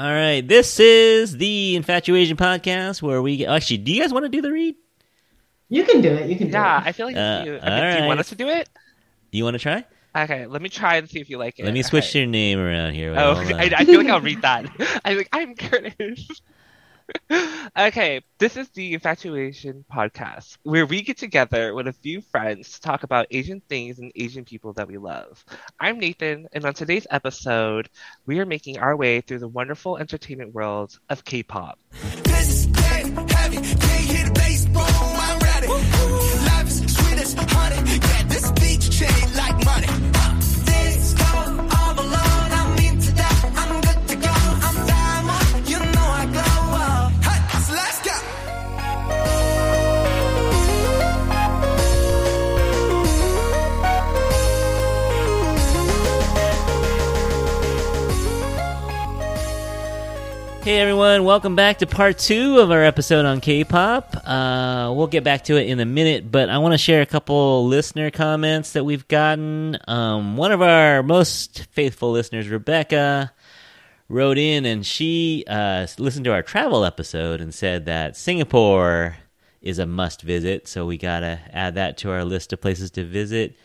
All right, this is the Infatuasian podcast where we actually. Do you guys want to do the read? You can do it. You can do Yeah, it. I feel like Uh, you. I mean, all do you want us to do it? You want to try? Okay, let me try and see if you like it. Let me switch Okay. your name around here. Wait, Oh, I. I feel like I'll read that. I'm like, I'm Curtis. Okay, this is the Infatuasian podcast, where we get together with a few friends to talk about Asian things and Asian people that we love. I'm Nathan, and on today's episode, we are making our way through the wonderful entertainment world of K-pop. This Hey everyone, welcome back to part two of our episode on K-pop. Uh, we'll get back to it in a minute, but I want to share a couple listener comments that we've gotten. Um, one of our most faithful listeners, Rebecca, wrote in and she uh, listened to our travel episode and said that Singapore is a must visit, so we gotta add that to our list of places to visit.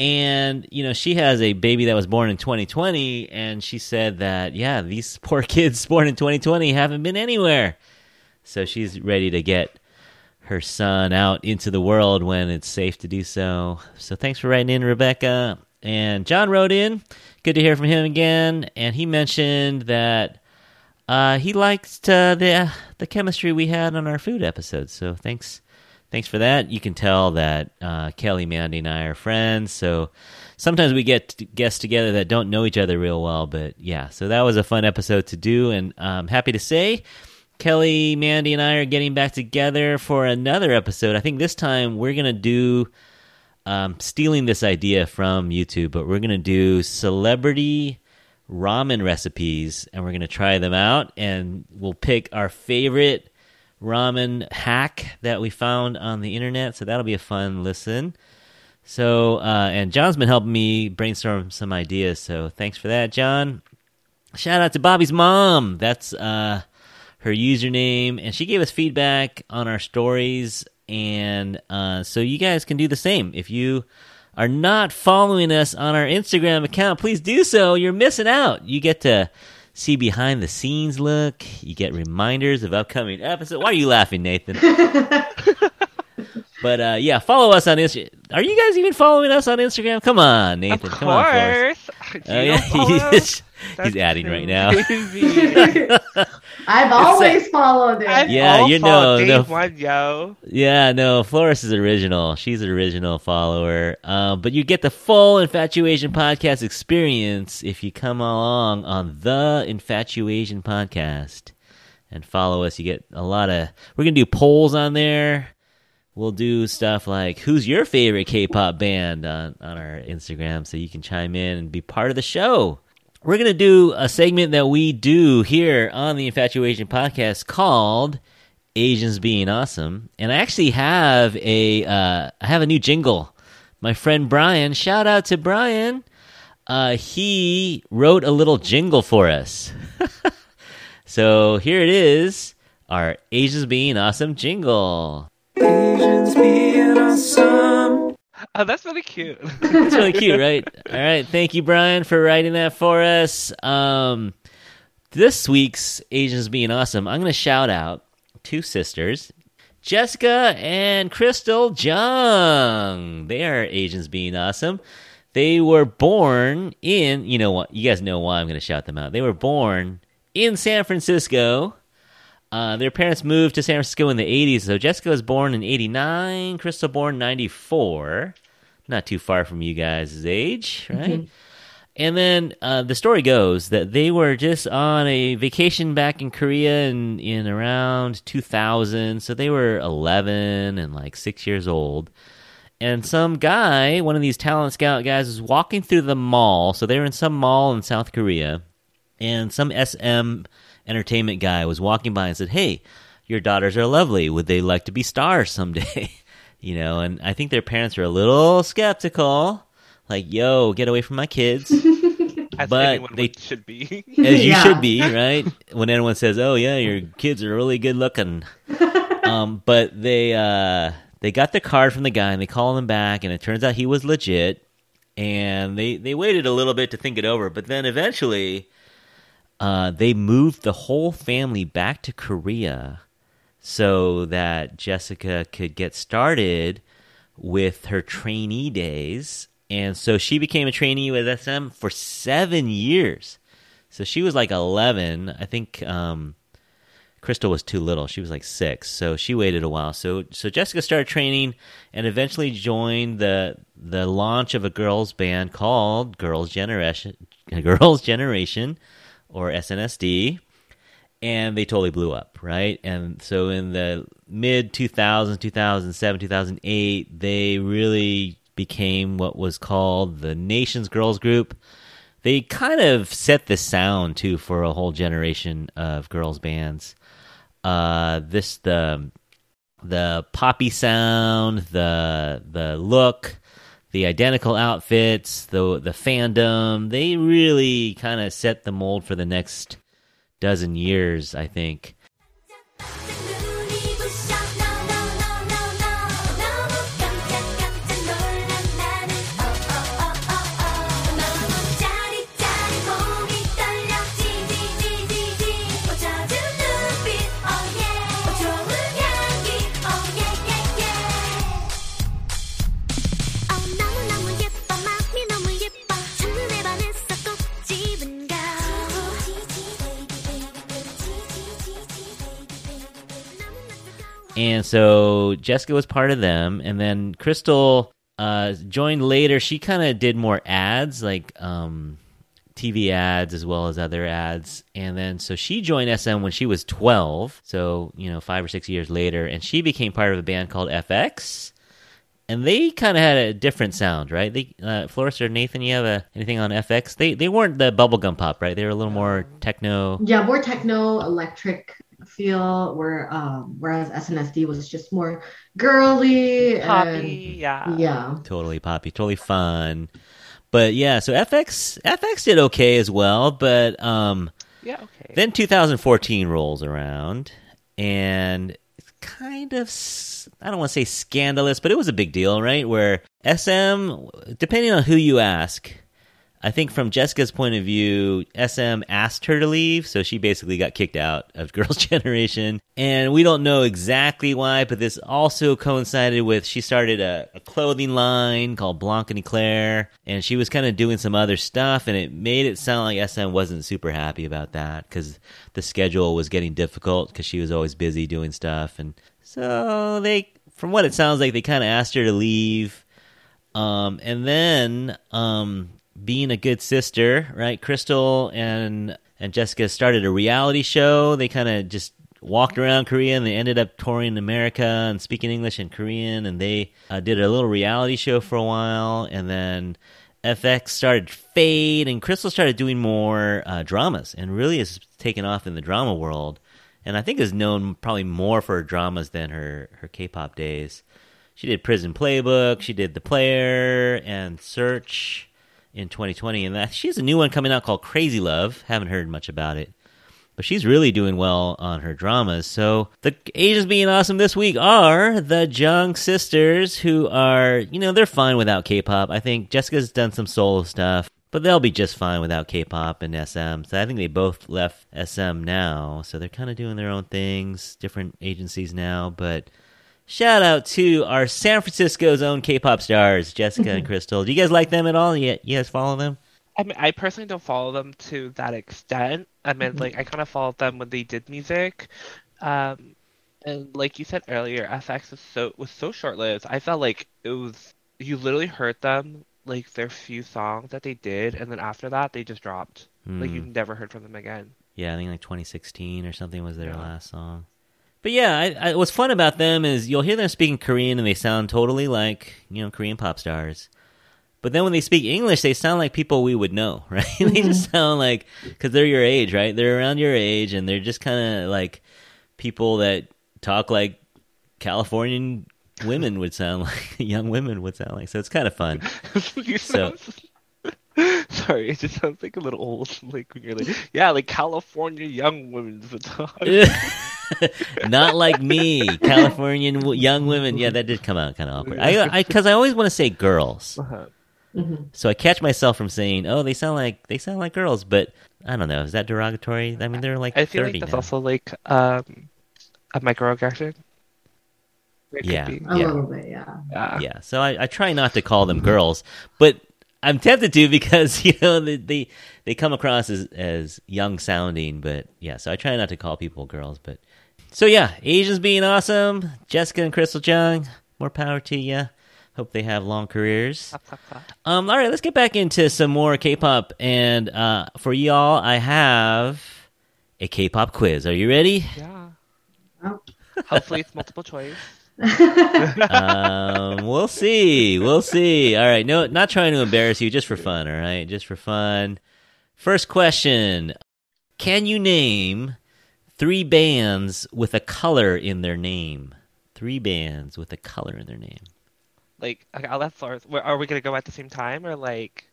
And, you know, she has a baby that was born in 2020, and she said that, yeah, these poor kids born in 2020 haven't been anywhere. So she's ready to get her son out into the world when it's safe to do so. So thanks for writing in, Rebecca. And John wrote in. Good to hear from him again. And he mentioned that uh, he liked uh, the the chemistry we had on our food episode. So thanks, thanks for that. You can tell that uh, Kelly, Mandy, and I are friends. So sometimes we get guests together that don't know each other real well. But yeah, so that was a fun episode to do, and I'm happy to say. Kelly, Mandy, and I are getting back together for another episode. I think this time we're gonna do um, stealing this idea from YouTube, but we're gonna do celebrity ramen recipes and we're going to try them out and we'll pick our favorite ramen hack that we found on the internet so that'll be a fun listen so uh, and john's been helping me brainstorm some ideas so thanks for that john shout out to bobby's mom that's uh, her username and she gave us feedback on our stories and uh, so you guys can do the same if you are not following us on our Instagram account, please do so. You're missing out. You get to see behind the scenes look. You get reminders of upcoming episodes. Why are you laughing, Nathan? but uh, yeah, follow us on Instagram. Are you guys even following us on Instagram? Come on, Nathan. Of Come on, Floris. course. Oh, You yeah, don't follow? he's, That's he's adding right now. I've always followed it. I've Yeah, you know, no- one, yo. Yeah, no, Floris is original. She's an original follower. Um, but you get the full Infatuasian Podcast experience if you come along on the Infatuasian Podcast and follow us. You get a lot of. We're gonna do polls on there. We'll do stuff like who's your favorite K-pop band on on our Instagram, so you can chime in and be part of the show. We're gonna do a segment that we do here on the Infatuasian Podcast called Asians being awesome, and I actually have a uh, I have a new jingle. My friend Brian, shout out to Brian. Uh, he wrote a little jingle for us. so here it is, our Asians being awesome jingle. Asians being awesome. Oh, that's really cute. It's really cute, right? All right, thank you, Brian, for writing that for us. Um, this week's Asians being awesome, I'm going to shout out two sisters, Jessica and Crystal Jung. They are Asians being awesome. They were born in, you know what? You guys know why I'm going to shout them out. They were born in San Francisco. Uh, their parents moved to San Francisco in the 80s. So Jessica was born in 89, Crystal born 94. Not too far from you guys' age, right? And then uh, the story goes that they were just on a vacation back in Korea in, in around 2000. So they were 11 and like six years old. And some guy, one of these talent scout guys, was walking through the mall. So they were in some mall in South Korea. And some SM entertainment guy was walking by and said, Hey, your daughters are lovely. Would they like to be stars someday? you know, and I think their parents are a little skeptical. Like, yo, get away from my kids. As but anyone they should be. as you Yeah. should be, right? When anyone says, "Oh yeah, your kids are really good looking," um, but they uh, they got the card from the guy and they called him back, and it turns out he was legit. And they they waited a little bit to think it over, but then eventually, uh, they moved the whole family back to Korea so that Jessica could get started with her trainee days. And so she became a trainee with SM for seven years. So she was like 11. I think um, Crystal was too little. She was like six. So she waited a while. So so Jessica started training and eventually joined the the launch of a girls band called Girls Generation Girls Generation or SNSD and they totally blew up, right? And so in the mid 2000s, 2007, 2008, they really became what was called the nation's girls group. They kind of set the sound too for a whole generation of girls bands. Uh, this the the poppy sound, the the look, the identical outfits, the the fandom. They really kind of set the mold for the next dozen years, I think. So Jessica was part of them, and then Crystal uh, joined later. She kind of did more ads, like um, TV ads as well as other ads. And then so she joined SM when she was 12, so you know, five or six years later, and she became part of a band called FX. And they kind of had a different sound, right? They, uh, Floris or Nathan, you have a, anything on FX? They they weren't the bubblegum pop, right? They were a little more techno. Yeah, more techno, electric feel. Where um, whereas SNSD was just more girly Poppy, yeah. and yeah. totally poppy, totally fun. But yeah, so FX FX did okay as well, but um Yeah, okay. then 2014 rolls around and it's kind of I don't want to say scandalous, but it was a big deal, right? Where SM depending on who you ask, I think from Jessica's point of view, SM asked her to leave, so she basically got kicked out of Girls' Generation. And we don't know exactly why, but this also coincided with she started a, a clothing line called Blanc and Eclare, and she was kind of doing some other stuff, and it made it sound like SM wasn't super happy about that because the schedule was getting difficult because she was always busy doing stuff. And so they, from what it sounds like, they kind of asked her to leave. Um, and then, um, being a good sister, right? Crystal and and Jessica started a reality show. They kind of just walked around Korea and they ended up touring America and speaking English and Korean. And they uh, did a little reality show for a while. And then FX started fade, and Crystal started doing more uh, dramas, and really has taken off in the drama world. And I think is known probably more for her dramas than her her K-pop days. She did Prison Playbook, she did The Player, and Search in 2020, and she has a new one coming out called Crazy Love. Haven't heard much about it, but she's really doing well on her dramas. So the Asians being awesome this week are the Jung sisters, who are you know they're fine without K-pop. I think Jessica's done some solo stuff, but they'll be just fine without K-pop and SM. So I think they both left SM now, so they're kind of doing their own things, different agencies now, but. Shout out to our San Francisco's own K-pop stars, Jessica and Crystal. Do you guys like them at all? You, you guys follow them? I mean, I personally don't follow them to that extent. I mean, like, I kind of followed them when they did music. Um, and like you said earlier, FX was so was so short-lived. I felt like it was you literally heard them like their few songs that they did, and then after that they just dropped. Like you Hmm. never heard from them again. Yeah, I think like 2016 or something was their Yeah. last song. But yeah, I, I, what's fun about them is you'll hear them speaking Korean and they sound totally like you know Korean pop stars. But then when they speak English, they sound like people we would know, right? they mm-hmm. just sound like because they're your age, right? They're around your age, and they're just kind of like people that talk like Californian women would sound like, young women would sound like. So it's kind of fun. you So- sorry, it just sounds like a little old. Like when you're like, yeah, like California young women's photography. Not like me, Californian w- young women. Yeah, that did come out kind of awkward. I, I, because I always want to say girls, Uh-huh. Mhm. so I catch myself from saying, "Oh, they sound like they sound like girls," but I don't know. Is that derogatory? I mean, they're like I feel like thirty that's now. also like um a microaggression. It Yeah. A Yeah. little bit, yeah. Yeah. yeah so I, I try not to call them girls but i'm tempted to because you know they they, they come across as, as young sounding but yeah so i try not to call people girls but so yeah asians being awesome jessica and crystal jung more power to you hope they have long careers um all right let's get back into some more k-pop and uh for y'all i have a k-pop quiz are you ready Yeah. Oh. Hopefully it's multiple choice. Um, we'll see. We'll see. All right. No, not trying to embarrass you, just for fun. All right, just for fun. First question: Can you name three bands with a color in their name? Three bands with a color in their name. Like, okay, I'll let Floris. Are we gonna go at the same time or like?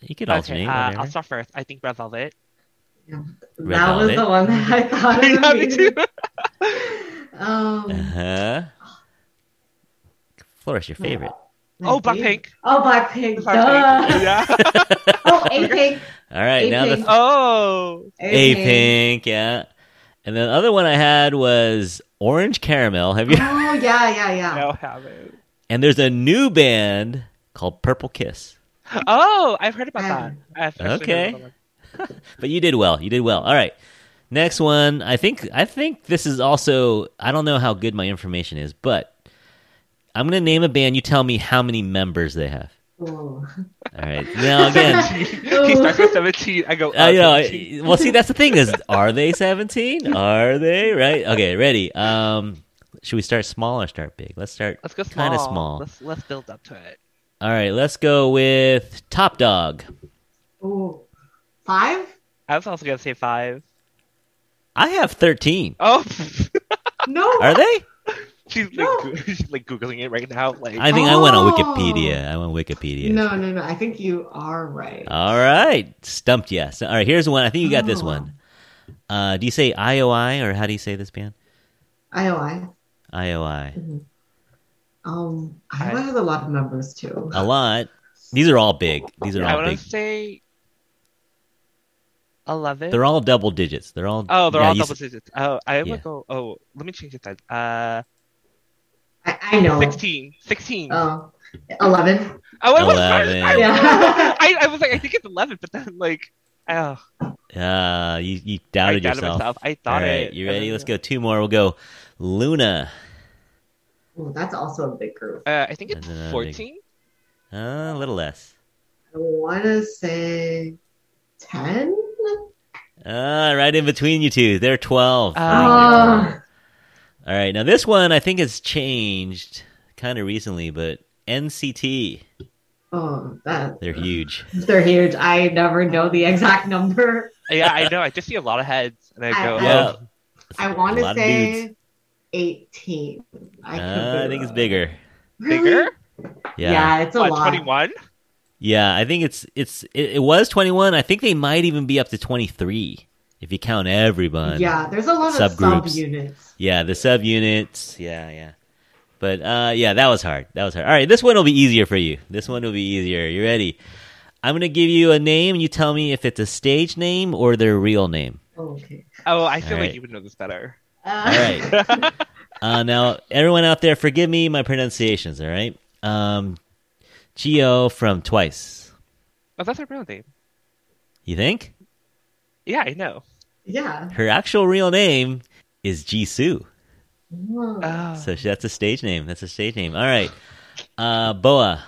You could Okay, alternate. uh. I'll start first. I think Red Velvet. Red that was the one that I thought Yeah, of. me too. Um, Uh huh. Floris, your favorite. Oh, Blackpink. Oh, Blackpink. Blackpink. Yeah. Oh, A-Pink. All right. Now the A-Pink. oh. A pink. Yeah. And the other one I had was Orange Caramel. Have you? Oh, yeah, yeah, yeah. No, haven't. And there's a new band called Purple Kiss. Oh, I've heard about Ah. that. I've actually heard Okay. about that. But you did well. You did well. All right. Next one. I think I think this is also I don't know how good my information is, but I'm gonna name a band. You tell me how many members they have. Ooh. All right. Now again, he starts with 17. I go, I uh, know. 17. Well, see, that's the thing is, are they 17? Are they right? Okay, ready. Um, should we start small or start big? Let's start Let's go small. kind of small. Let's let's build up to it. All right. Let's go with ToppDogg. Ooh. Five? I was also gonna say five. I have 13. Oh, No. Are they? she's like No. goo- she's like googling it right now. Like, I think I went on Oh. Wikipedia. I went on Wikipedia. No, no, no. I think you are right. All right, stumped Yes. All right, here's one. I think you got this Oh. one. Uh, do you say IOI or how do you say this band? IOI. IOI. Um, I- IOI has a lot of numbers too. A lot. These are all big. These are I all want big. to say eleven. They're all double digits. They're all. oh, they're yeah, all double s- digits. Oh, I Yeah. would go. Oh, let me change it then. Uh, I, I know. 16. 16. Oh, 11. Oh, I was, 11. I, Yeah. I, I was like, I think it's 11, but then, like, oh, Uh, you you I doubted doubted yourself. myself. I thought right, it. you and ready? Let's go two more. We'll go Loona. Ooh, that's also a big group. Uh, I think it's That's another big- 14. Uh, a little less. I want to say 10? Uh, right in between you two. They're 12. Oh. Ah. All right, now this one I think has changed kind of recently, but NCT. Oh, that They're huge. they're huge. I never know the exact number. Yeah, I know. I just see a lot of heads, and I I- go, I- Yeah. oh, I want to lot say 18. I, Uh, I think it's bigger. Really? bigger? Yeah. Yeah, it's a What, lot. 21? Yeah, I think it's it's it, it was 21. I think they might even be up to 23 if you count everyone. Yeah, there's a lot of Subgroups. subunits. Yeah, the subunits. Yeah, yeah. But uh yeah, that was hard. That was hard. All right, this one will be easier for you. This one will be easier. You ready? I'm going to give you a name and you tell me if it's a stage name or their real name. Oh, okay. Oh, I feel All like right. you would know this better. Uh, All right. Uh, now, everyone out there, forgive me my pronunciations. All right. Um, Jihyo from Twice. Oh, that's her real name. You think Yeah, I know. yeah. her actual real name is Jisoo? Oh. So she- that's a stage name. That's a stage name. All right. Uh, Boa,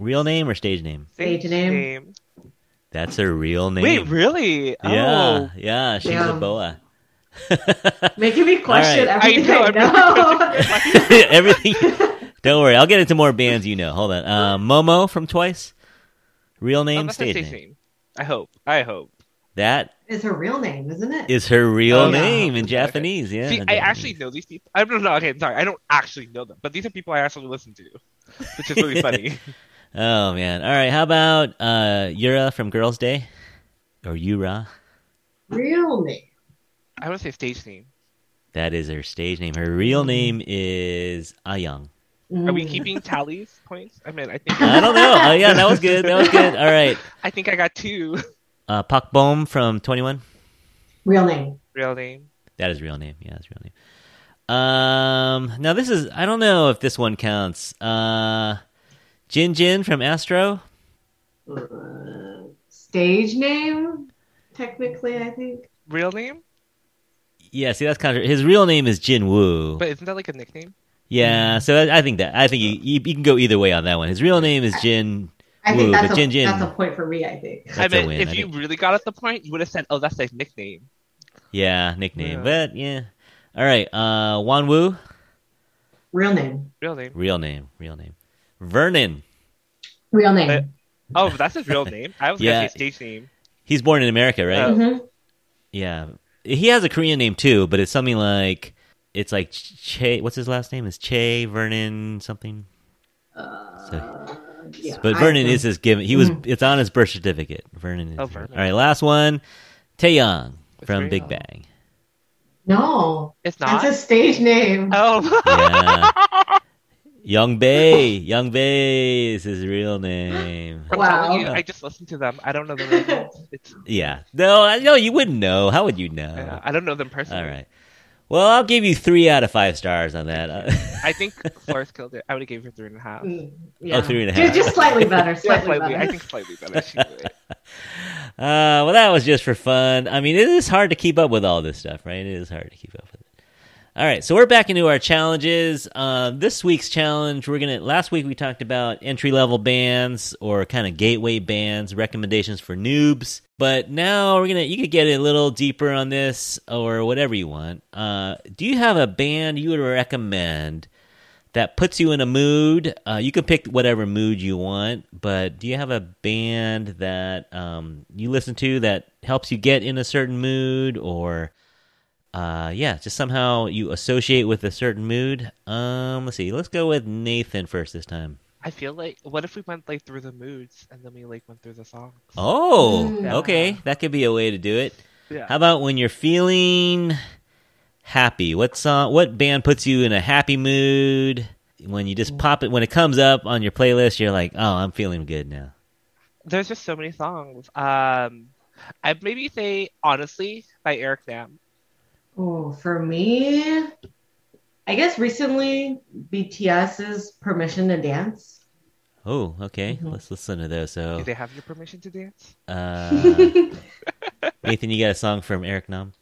real name or stage name? Stage name. That's her real name. Wait, really? Yeah, Oh. yeah. She's a Boa. Making me question All right. everything I I know, know. Everything. Don't worry. I'll get into more bands you know. Hold on. Uh, Momo from Twice. Real Oh, name, that's her stage stage name. name. I hope. I hope. That is her real name, isn't it? is her real Oh, yeah. name in Okay. Japanese. Yeah. See, I Japanese. actually know these people. I don't know. Okay, sorry. I don't actually know them, but these are people I actually listen to, which is really funny. Oh man. All right. How about uh Yura from Girls Day? Or Yura? Real name. I would say stage name. That is her stage name. Her real name is Ah-young. Are we Mm. keeping tallies points? I mean, I think I don't know. Oh yeah, that was good. That was good. All right. I think I got two. Uh Park Bom from 2NE1. Real name. Real name. That is real name. Yeah, that's real name. Um now this is I don't know if this one counts. Uh Jin Jin from Astro. Uh, stage name, technically, I think. Real name? Yeah, see that's kind of his real name is Jin Woo. But isn't that like a nickname? Yeah, so I, I think that I think you, you, you can go either way on that one. His real name is Jin. I Woo, think that's but a, Jin Jin- that's a point for me, I think. That's I a mean, win, if I you think. really got at the point, you would have said, "Oh, that's like nickname." Yeah, nickname, Yeah. but yeah. All right, uh, Wonwoo, Real name. Real name. real name, real name. Vernon, Real name. Uh, Oh, that's his real name. I was Yeah. gonna say stage name. he's born in America, right? Oh. hmm Yeah, he has a Korean name too, but it's something like it's like Che. What's his last name? Is Che Vernon something? Uh, yeah, But Vernon is his given. He was. Mhm. It's on his birth certificate. Vernon. Is, Oh, Vernon. All right, last one. Taeyang from Taeyang. Big Bang. No, It's not. that's a stage name. Oh. Yeah. Young Bae. Young Bae is his real name. I'm Wow. you, I just listened to them. I don't know them. Really. It's, Yeah. No, I no, you wouldn't know. How would you know? yeah, I don't know them personally. All right. Well, I'll give you three out of five stars on that. I think Floris killed it. I would have gave her three and a half. Mm, Oh, three and Just- half. Just slightly better. Yeah, Slightly, slightly. better. I think slightly better. She did it. Uh, well, that was just for fun. I mean, it is hard to keep up with all this stuff, right? It is hard to keep up with it. All right, so we're back into our challenges. Uh, this week's challenge, we're gonna. Last week we talked about entry level bands or kind of gateway bands, recommendations for noobs. But now we're gonna. You could get a little deeper on this or whatever you want. Uh, do you have a band you would recommend that puts you in a mood. Uh, you can pick whatever mood you want, but do you have a band that um, you listen to that helps you get in a certain mood, or uh, yeah, just somehow you associate with a certain mood? Um, let's see. Let's go with Nathan first this time. I feel like what if we went like through the moods and then we like went through the songs? Oh, Mm. okay, that could be a way to do it. Yeah. How about when you're feeling happy? What song? What band puts you in a happy mood? When you just pop it, when it comes up on your playlist, you're like, "Oh, I'm feeling good now." There's just so many songs. Um, I'd maybe say honestly by Eric Nam. Oh, for me, I guess recently BTS's "Permission to Dance." Oh, okay. Mhm. Let's listen to those. So, Do they have your permission to dance? uh, Nathan, you got a song from Eric Nam?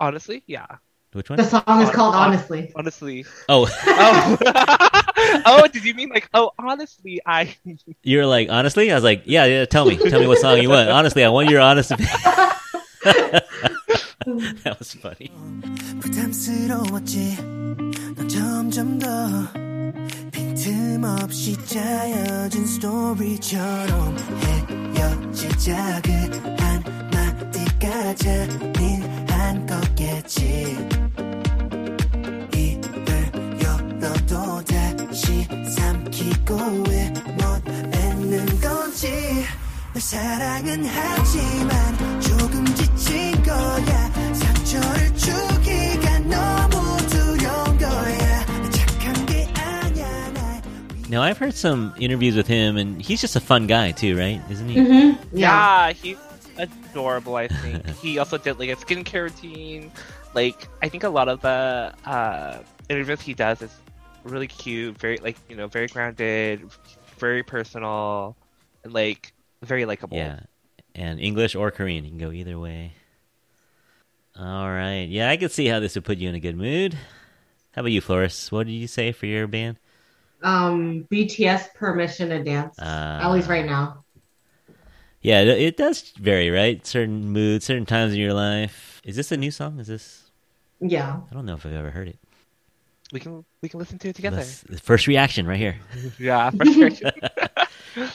Honestly, yeah. Which one? The one? song is called Hon- "Honestly." Honestly. Oh, Oh. oh, did you mean like? Oh, honestly, I. you're like, honestly? I was like, yeah, yeah. Tell me, tell me what song you want. Honestly, I want your honest. that was funny. 부담스러웠지. 넌 점점 더 빈틈없이 짜여진 스토리처럼 헤어지자 그 한마디가 잔인한 거겠지. 입을 열어도 다시 삼키고 왜못 뱉는 건지. 널 사랑은 하지만 조 Now, I've heard some interviews with him, and he's just a fun guy too, right? Isn't he? hmm Yeah, he's adorable. I think he also did like a skincare routine. Like I think a lot of the uh, interviews he does is really cute, very like you know very grounded, very personal, and like very likable. Yeah, and English or Korean, you can go either way. All right, yeah, I could see how this would put you in a good mood. How about you, Floris? What did you say for your band? Um, BTS "Permission to Dance." Ah. At least right now. Yeah, it, it does vary, right? Certain moods, certain times in your life. Is this a new song? Is this? Yeah. I don't know if I've ever heard it. we can we can listen to it together. Let's- the first reaction right here. Yeah, for sure.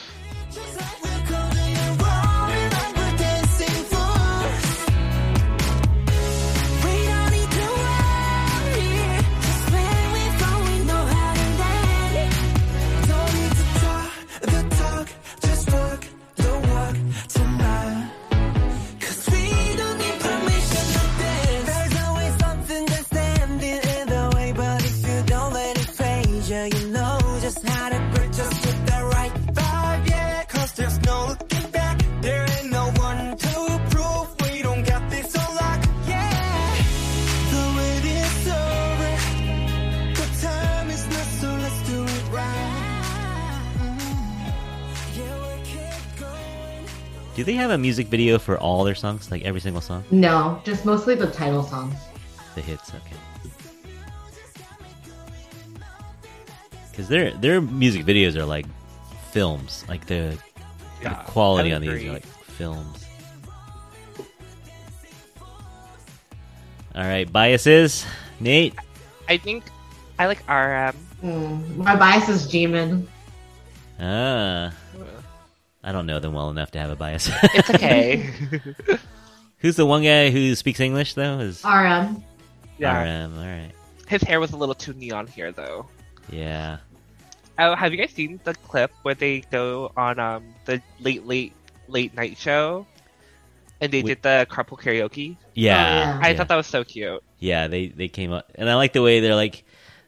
Do they have a music video for all their songs, like every single song? No, just mostly the title songs. The hits, okay. Because their their music videos are like films, like the, the quality on these are like films. All right, biases, Nate. I think I like RM. Mm, my bias is Jimin. Ah, I don't know them well enough to have a bias. It's okay. Who's the one guy who speaks English though? Is RM. yeah. RM. All right. His hair was a little too neon here, though. Yeah. Oh, have you guys seen the clip where they go on um the late late late night show, and they We- did the carpool karaoke? Yeah. I yeah. thought that was so cute. Yeah, they they came up, and I like the way they're like,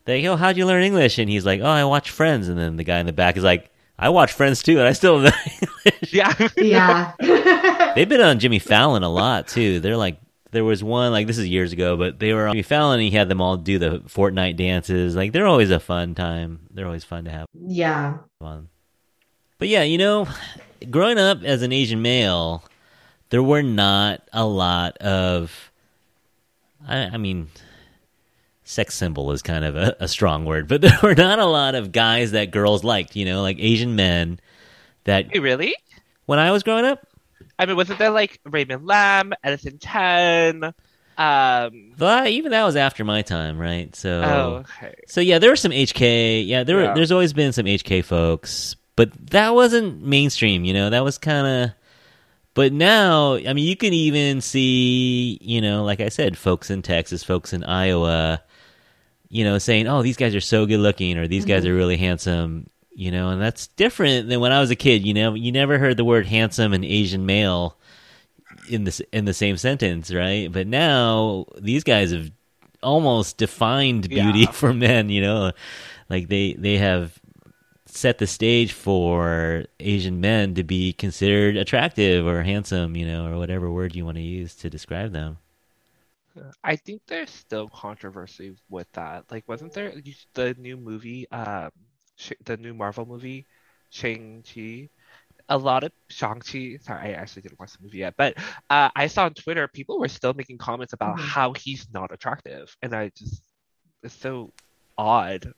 they go, "How'd you learn English?" And he's like, "Oh, I watch Friends." And then the guy in the back is like, "I watch Friends too, and I still know English." Yeah. Yeah. They've been on Jimmy Fallon a lot too. They're like, there was one like this is years ago, but they were on Jimmy Fallon. and He had them all do the Fortnite dances. Like they're always a fun time. They're always fun to have yeah. fun. But yeah, you know, growing up as an Asian male, there were not a lot of. I, I mean, sex symbol is kind of a, a strong word, but there were not a lot of guys that girls liked. You know, like Asian men. That Hey, really? when I was growing up, I mean, wasn't there like Raymond Lam, Edison Chen? Um. but even that was after my time, right? So, Oh, okay. so yeah, there were some HK. Yeah, there were. Yeah. There's always been some HK folks, but that wasn't mainstream. You know, that was kind of. But now, I mean, you can even see, you know, like I said, folks in Texas, folks in Iowa, you know, saying, "Oh, these guys are so good looking," or "These guys mm-hmm. are really handsome," you know, and that's different than when I was a kid. You know, you never heard the word handsome and Asian male in the in the same sentence, right? But now these guys have almost defined beauty Yeah. for men. You know, like they they have set the stage for Asian men to be considered attractive or handsome, you know, or whatever word you want to use to describe them. I think there's still controversy with that. Like, wasn't there the new movie, um, Sh- the new Marvel movie, Shang Chi? A lot of Shang Chi. Sorry, I actually didn't watch the movie yet, but uh, I saw on Twitter people were still making comments about Mhm. how he's not attractive, and I just it's so odd.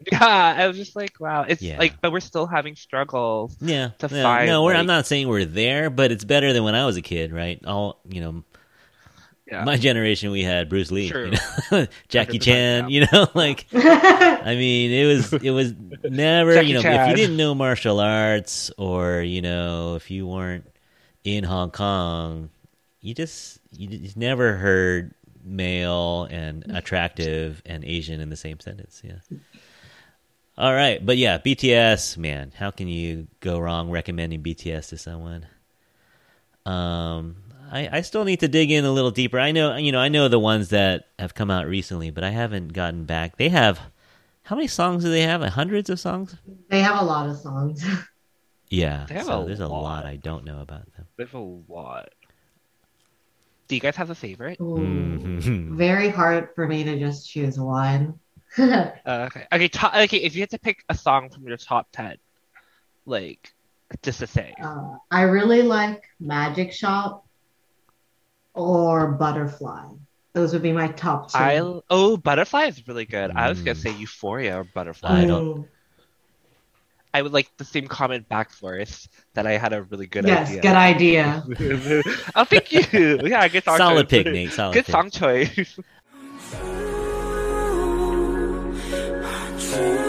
Yeah, I was just like, wow, it's Yeah. like, but we're still having struggles. Yeah, To no, find, no we're, I'm not saying we're there, but it's better than when I was a kid, right? All you know, Yeah, my generation we had Bruce Lee, you know? Jackie 100%, Chan, yeah. you know, like I mean, it was it was never, Jackie you know, if you didn't know martial arts or you know, if you weren't in Hong Kong, you just you just never heard male and attractive and Asian in the same sentence. Yeah. All right, but yeah, BTS, man, how can you go wrong recommending BTS to someone? Um, I, I still need to dig in a little deeper. I know, you know, I know the ones that have come out recently, but I haven't gotten back. They have how many songs do they have? Hundreds of songs? they have a lot of songs. Yeah, They have so a there's a lot lot. I don't know about them. there's a lot. Do you guys have a favorite? Ooh, Mhm. Very hard for me to just choose one. Uh, okay. Okay. To- okay. If you had to pick a song from your top ten, like just to say, Uh, I really like Magic Shop or Butterfly. Those would be my top two. I oh Butterfly is really good. I was gonna Mm. say Euphoria or Butterfly. I don't- Mm, I would like the same comment back for us that I had a really good yes, idea. Yes, good idea. oh, thank you. Yeah, good song Solid choice. pick, Nate. Solid Good pick. song choice.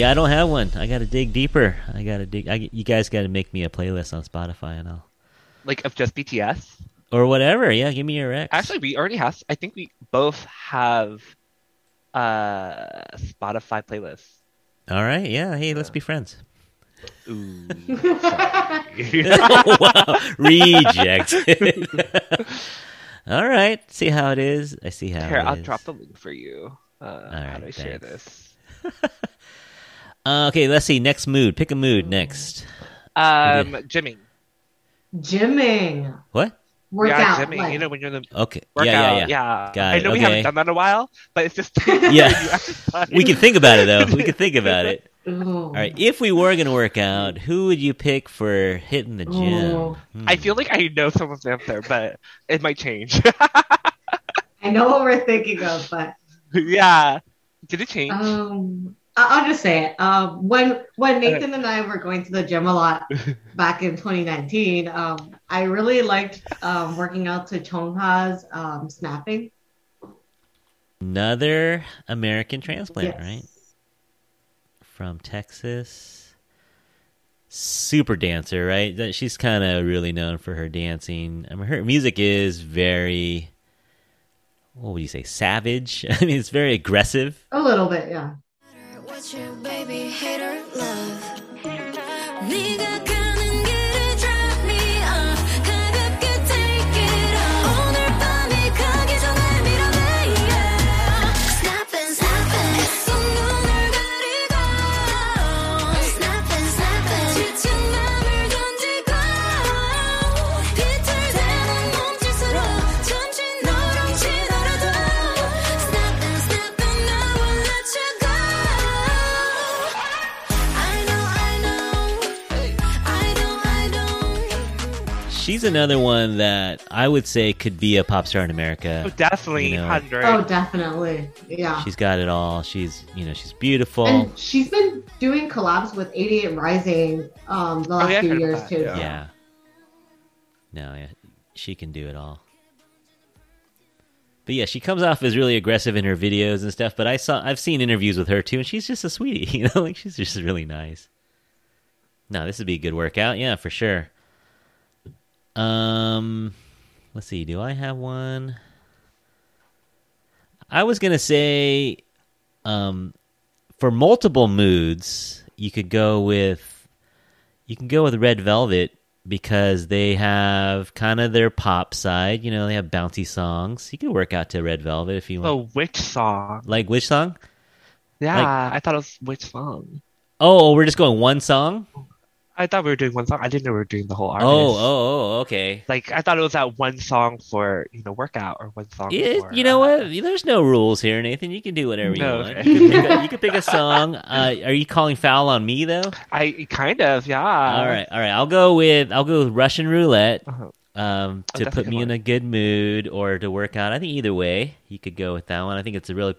yeah, I don't have one. I got to dig deeper. I got to dig. I, you guys got to make me a playlist on Spotify and I'll like of just BTS. or whatever. Yeah, give me your ex. Actually, we already have. I think we both have uh Spotify playlists. all right. Yeah. Hey, let's be friends. Ooh. oh, wow. Rejected. All right. See how it is. I see how Here, it I'll is. drop the link for you. Uh, how do I share this? Uh, okay, let's see. Next mood. Pick a mood next. Um, Jimmy. Gymming. What? Workout. yeah, Jimmy. like- You know when you're in the Okay. workout. yeah, yeah, yeah. yeah. Got I it, know we okay. haven't done that in a while, but it's just Yeah. We can think about it though. We can think about it. Ooh. All right. If we were gonna work out, who would you pick for hitting the gym? Hmm. I feel like I know some of them there, but it might change. I know what we're thinking of, but yeah. Did it change? um, I- I'll just say it. Um, when when Nathan and I were going to the gym a lot back in 2019, um, I really liked um, working out to Chung Ha's um, snapping. Another American transplant, Yes. right? From Texas. Super dancer, right? That she's kind of really known for her dancing. I mean, her music is very, what would you say, savage? I mean, it's very aggressive. A little bit, yeah. Your baby She's another one that I would say could be a pop star in oh, America. definitely. you know. 100. Oh, definitely, yeah. She's got it all. She's, you know, she's beautiful. And she's been doing collabs with 88 Rising um, the last yeah, few years that, too. yeah. yeah. No, yeah, she can do it all. But yeah, she comes off as really aggressive in her videos and stuff. But I saw, I've seen interviews with her too, and she's just a sweetie. You know, like she's just really nice. No, this would be a good workout. Yeah, for sure. Um, let's see. Do I have one? I was gonna say, um, for multiple moods, you could go with, you can go with Red Velvet because they have kind of their pop side. You know, they have bouncy songs. You could work out to Red Velvet if you want. Oh, which song? Like which song? Yeah, I thought it was which song. Oh, we're just going one song. I thought we were doing one song. I didn't know we were doing the whole artist. Oh, oh, oh, okay. Like I thought it was that one song for you know workout or one song. It, for, you know uh, what? There's no rules here, Nathan. You can do whatever you want. You can pick a, you can pick a song. Uh, are you calling foul on me though? I kind of yeah. all right, all right. I'll go with I'll go with Russian roulette Uh-huh. um, Oh, to a put me in a good mood or to work out. I think either way, you could go with that one. I think it's a really,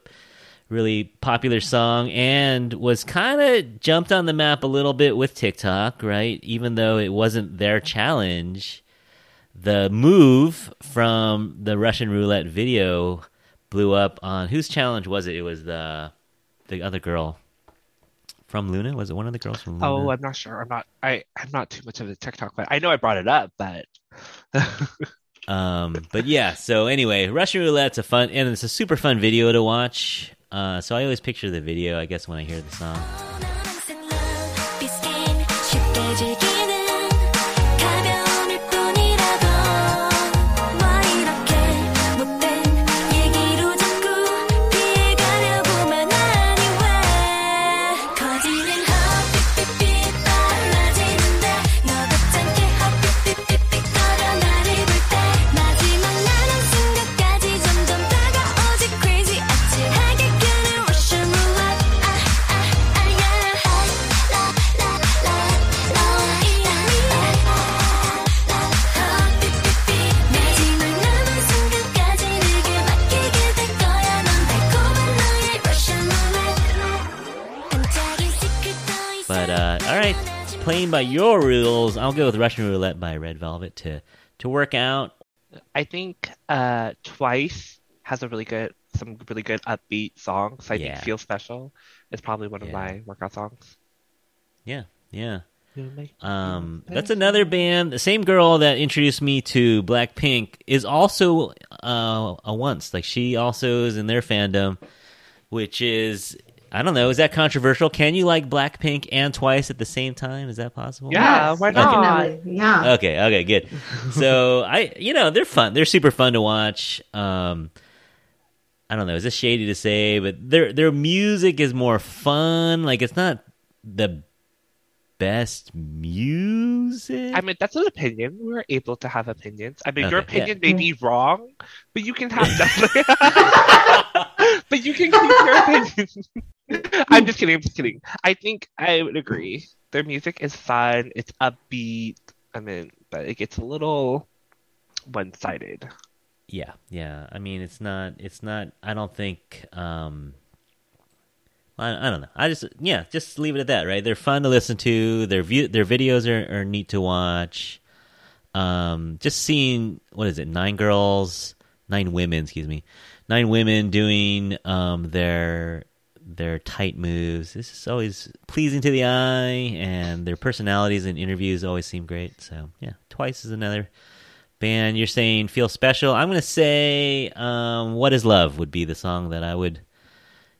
really popular song and was kind of jumped on the map a little bit with TikTok, right? Even though it wasn't their challenge, the move from the Russian roulette video blew up on whose challenge was it? It was the the other girl from Loona. Was it one of the girls from Loona? Oh, I'm not sure. I'm not. I I'm not too much of a TikTok, but I know I brought it up. But Um, but yeah, so anyway, Russian roulette's a fun and it's a super fun video to watch. Uh, so I always picture the video, I guess, when I hear the song. Playing by your rules, I'll go with Russian roulette by Red Velvet to to work out. I think uh Twice has a really good, some really good upbeat songs. I Yeah. think Feel Special is probably one of Yeah. my workout songs. Yeah, yeah. You know, like- Um, that's another band. The same girl that introduced me to Blackpink is also uh, a once. Like she also is in their fandom, which is I don't know. Is that controversial? Can you like Blackpink and Twice at the same time? Is that possible? Yeah, Yes, why not? definitely. Yeah. Okay. Okay. Good. So I, you know, they're fun. They're super fun to watch. Um, I don't know. Is this shady to say? But their their music is more fun. Like it's not the best music. I mean, that's an opinion. We're able to have opinions. I mean, your Okay, yeah. opinion may be wrong, but you can have definitely. but you can keep your opinion. I'm just kidding. I'm just kidding. I think I would agree. Their music is fun. It's upbeat. I mean, but it gets a little one-sided. Yeah, yeah. I mean, it's not. It's not. I don't think. Um, I, I don't know. I just yeah, just leave it at that. Right? They're fun to listen to. Their view, their videos are, are neat to watch. Um, just seeing what is it? Nine girls, nine women. Excuse me, nine women doing um their their tight moves. This is always pleasing to the eye, and their personalities and interviews always seem great. So yeah, twice is another band you're saying feel special i'm gonna say um, what is love would be the song that i would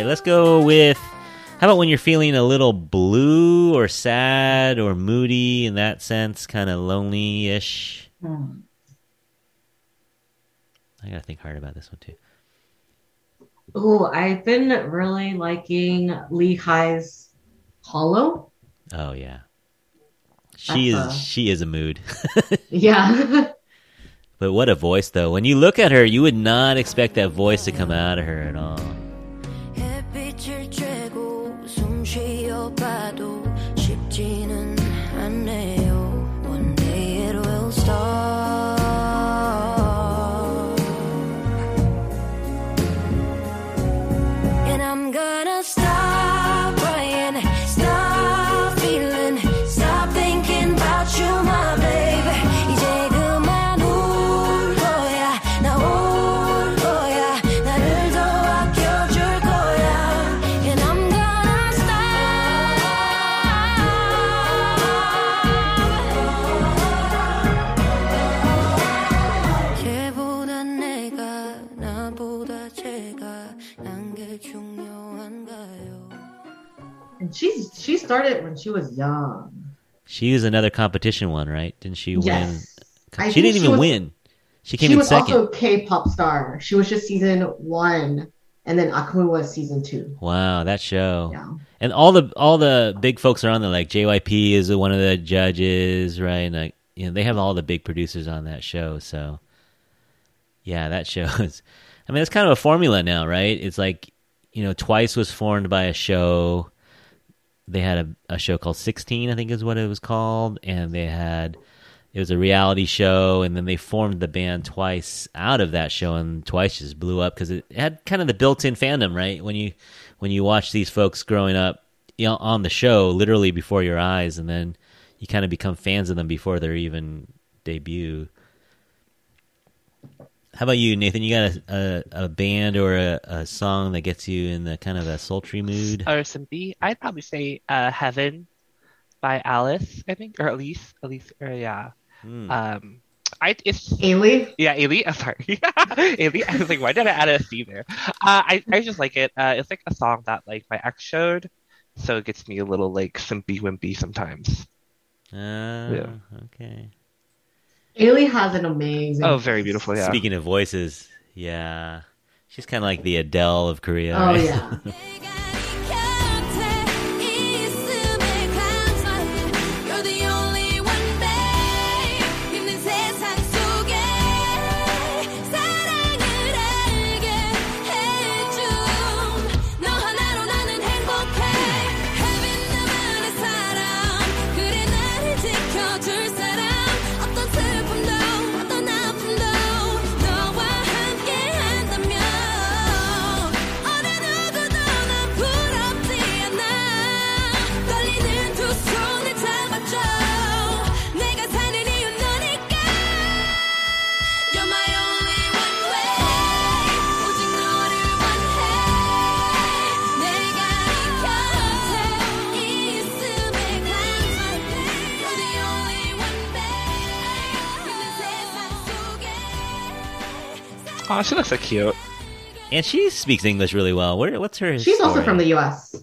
right let's go with how about when you're feeling a little blue or sad or moody in that sense kind of lonely-ish Hmm. i gotta think hard about this one too Oh, I've been really liking Lehigh's Holo. oh yeah she That's is a- she is a mood Yeah. But what a voice, though. When you look at her, you would not expect that voice to come out of her at all. And she's she started when she was young. She was another competition one, right? Didn't she Yes. I win? She didn't she even was- win. She came She in was second. also K-pop star. She was just season one, and then Akmu was season two. Wow, that show. Yeah. And all the all the big folks are on there. Like JYP is one of the judges, right? And like, you know, they have all the big producers on that show. So, yeah, that show is. I mean, it's kind of a formula now, right? It's like, you know, Twice was formed by a show. They had a, a show called Sixteen, I think is what it was called, and they had it was a reality show, and then they formed the band Twice out of that show, and Twice just blew up because it had kind of the built-in fandom, right? When you when you watch these folks growing up you know, on the show, literally before your eyes, and then you kind of become fans of them before they're even debut. How about you, Nathan? You got a a, a band or a, a song that gets you in the kind of a sultry mood? Or some B, I'd probably say uh, Heaven by Alice, I think, or Elise. Elise, or yeah. Hmm. Um, I it's Ailee. yeah, Ailee. I'm sorry, Ailee. I was like, why did I add a C there? Uh, I I just like it. Uh, it's like a song that like my ex showed, so it gets me a little like simpy wimpy sometimes. Ah, Yeah. okay. Ailee has an amazing. Oh, very beautiful. Yeah. Speaking of voices, yeah, she's kind of like the Adele of Korea. Oh right? yeah. Oh, she looks so cute. And she speaks English really well. Where, what's her? She's also from the U.S.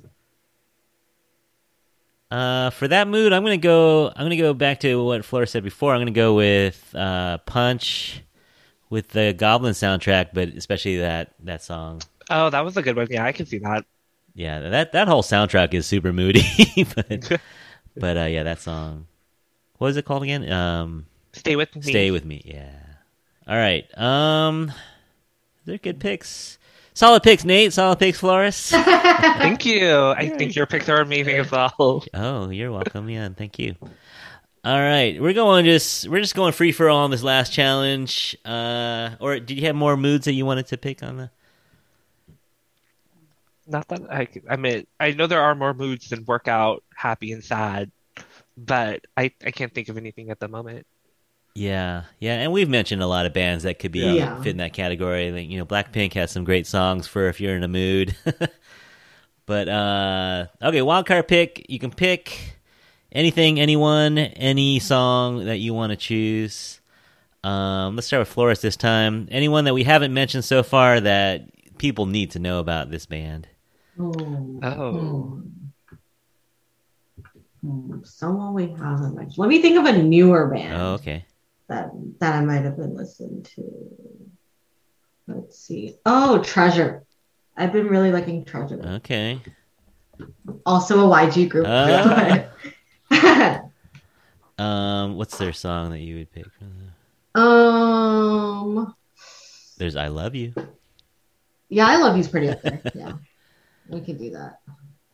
Uh, for that mood, I'm gonna go. I'm gonna go back to what Floris said before. I'm gonna go with uh, Punch, with the Goblin soundtrack, but especially that that song. Oh, that was a good one. Yeah, I can see that. Yeah, that that whole soundtrack is super moody. but but uh, yeah, that song. What is it called again? Um, Stay with me. Stay with me. Yeah. All right. Um, they're good picks. Solid picks, Nate. Solid picks, Floris. Thank you. I think your picks are amazing as well. Oh, you're welcome. Yeah, thank you. All right, we're going just we're just going free for all on this last challenge. Uh, or did you have more moods that you wanted to pick on the? Not that I. I mean, I know there are more moods than workout, happy, and sad, but I I can't think of anything at the moment. Yeah, yeah, and we've mentioned a lot of bands that could be Yeah. fit in that category. Like you know, Blackpink has some great songs for if you're in a mood. but uh, okay, wildcard pick. You can pick anything, anyone, any song that you want to choose. Um, let's start with Floris this time. Anyone that we haven't mentioned so far that people need to know about this band. Hmm. Oh. Hmm. Someone we haven't mentioned. Let me think of a newer band Oh, okay. That that I might have been listening to. Let's see. Oh, Treasure. I've been really liking Treasure. Okay. Also a YG group. Ah. Um, what's their song that you would pick? um. There's "I Love You." Yeah, I love you's pretty up there. Yeah, we could do that.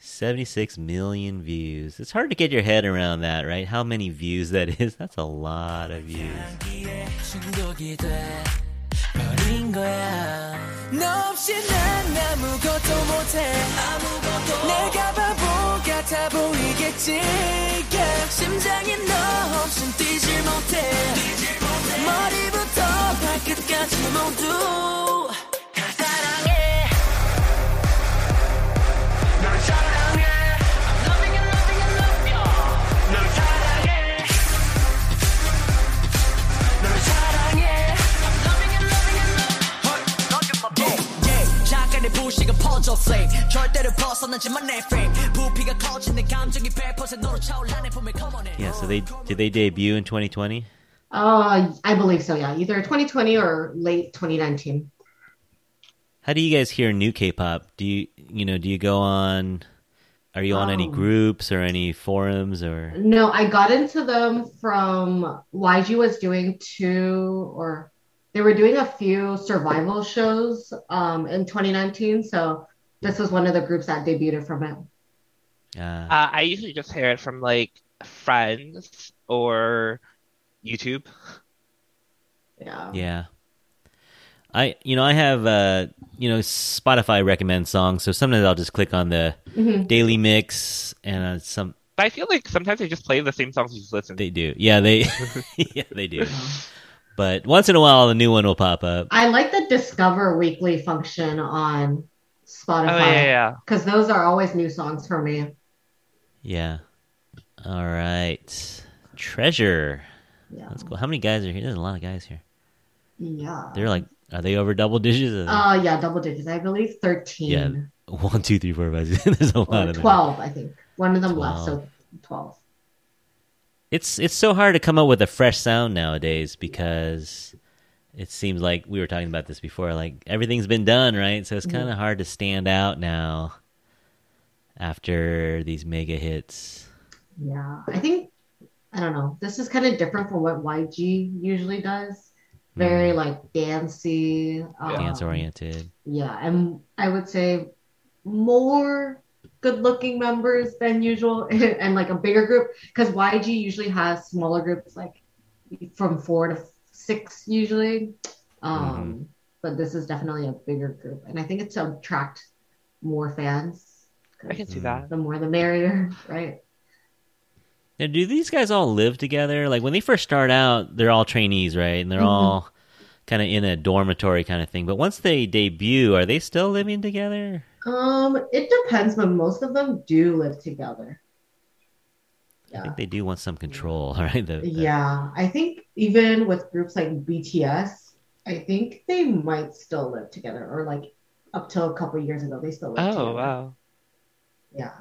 76 million views. It's hard to get your head around that, right? How many views that is? That's a lot of views. 잠깐의 부식은 퍼져 flame 절대로 벗어나지만 내 frame 부피가 커지는 감정이 100% 너로 차올라 내 품에 come on in Yeah, so they did they debut in 2020? Uh, I believe so. Yeah, either 2020 or late 2019. How do you guys hear new K-pop? Do you you know, do you go on are you on any Um, groups or any forums or No, I got into them from YG was doing two or they were doing a few survival shows um in 2019. So this was one of the groups that debuted from it. uh, Uh, I usually just hear it from like friends or YouTube. Yeah. yeah. I you know, I have uh you know, Spotify recommends songs, so sometimes I'll just click on the Mhm. daily mix and uh, some But I feel like sometimes they just play the same songs you just listen. they do. Yeah, they yeah, they do. But once in a while a new one will pop up. I like the Discover Weekly function on Oh Spotify yeah, yeah, because those are always new songs for me. Yeah. All right. Treasure. Yeah. That's cool. How many guys are here? There's a lot of guys here. Yeah. They're like, are they over double digits? Oh, Uh, yeah, double digits. I believe 13 Yeah, One, two, three, four, five. six. There's a lot or of them. 12, I think. One of them left, so 12. It's it's so hard to come up with a fresh sound nowadays because it seems like we were talking about this before. Like everything's been done, right? So it's kind of hard to stand out now after these mega hits. Yeah, I think I don't know. This is kind of different from what YG usually does. Very like dancey, um, Dance oriented. Yeah, and I would say more good-looking members than usual, and like a bigger group because YG usually has smaller groups, like from four to six usually. Um, But this is definitely a bigger group, and I think it's to attract more fans. I can see that. The more, the merrier, right? Now, do these guys all live together? Like when they first start out, they're all trainees, right? And they're Mhm. all kind of in a dormitory kind of thing. But once they debut, are they still living together? Um, it depends, but most of them do live together. I Yeah. think they do want some control, right? The, the- Yeah, I think even with groups like BTS, I think they might still live together, or like up till a couple years ago, they still lived together. Oh wow. Yeah.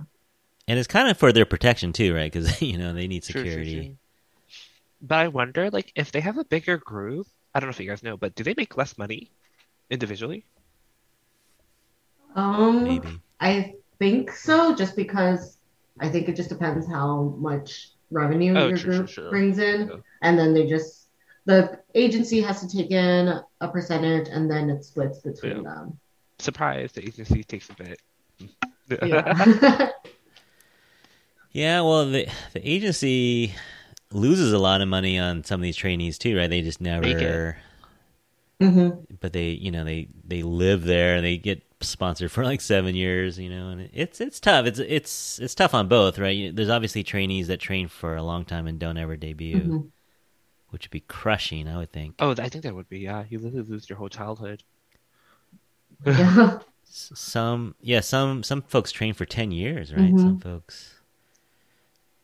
And it's kind of for their protection too, right? Because you know they need True, true, security. true. But I wonder, like, if they have a bigger group, I don't know if you guys know, but do they make less money individually? Um, Maybe. I think so, just because I think it just depends how much revenue Oh, your true, true, group true. brings in, Yeah. and then they just the agency has to take in a percentage, and then it splits between them. Surprise, the agency takes a bit. Yeah. Yeah, well, the the agency loses a lot of money on some of these trainees too, right? They just Make it. never, hmm but they, you know, they they live there. They get sponsored for like seven years, you know, and it's it's tough. It's it's it's tough on both, right? There's obviously trainees that train for a long time and don't ever debut, Mhm. which would be crushing, I would think. Oh, I think that would be, yeah. You literally lose your whole childhood. Yeah. Some, yeah, some some folks train for ten years, right? Some folks,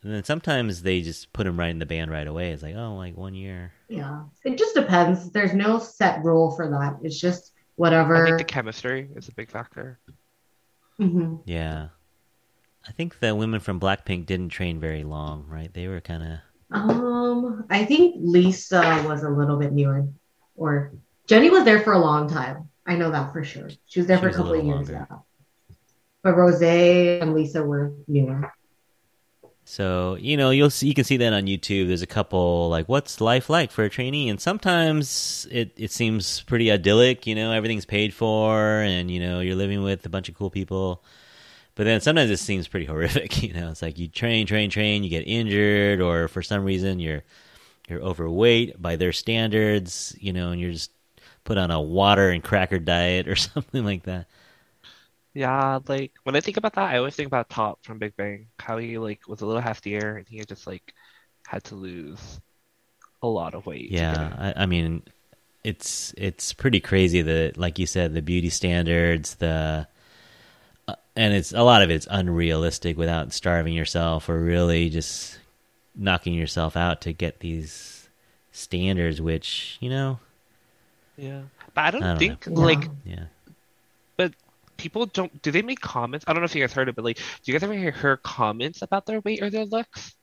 and then sometimes they just put them right in the band right away. It's like, oh, like one year. Yeah. It just depends. There's no set rule for that. It's just I think the chemistry is a big factor. Mhm. Yeah. I think the women from Blackpink didn't train very long, right? They were kind of. Um, I think Lisa was a little bit newer, or Jennie was there for a long time. I know that for sure. She was there She for a was a couple of years longer. now. But Rose and Lisa were newer. So you know you'll see, you can see that on YouTube. There's a couple like what's life like for a trainee, and sometimes it it seems pretty idyllic. You know everything's paid for, and you know you're living with a bunch of cool people. But then sometimes it seems pretty horrific. You know, it's like you train, train, train, you get injured, or for some reason you're you're overweight by their standards. You know, and you're just put on a water and cracker diet or something like that. Yeah, like when I think about that, I always think about Top from Big Bang, how he like was a little heftier and he just like had to lose a lot of weight. Yeah, I, I mean, it's it's pretty crazy that, like you said, the beauty standards, the uh, and it's a lot of it's unrealistic without starving yourself or really just knocking yourself out to get these standards, which you know, Yeah, but I don't, I don't think know. like Yeah. People don't. Do they make comments? I don't know if you guys heard it, but like, do you guys ever hear her comments about their weight or their looks?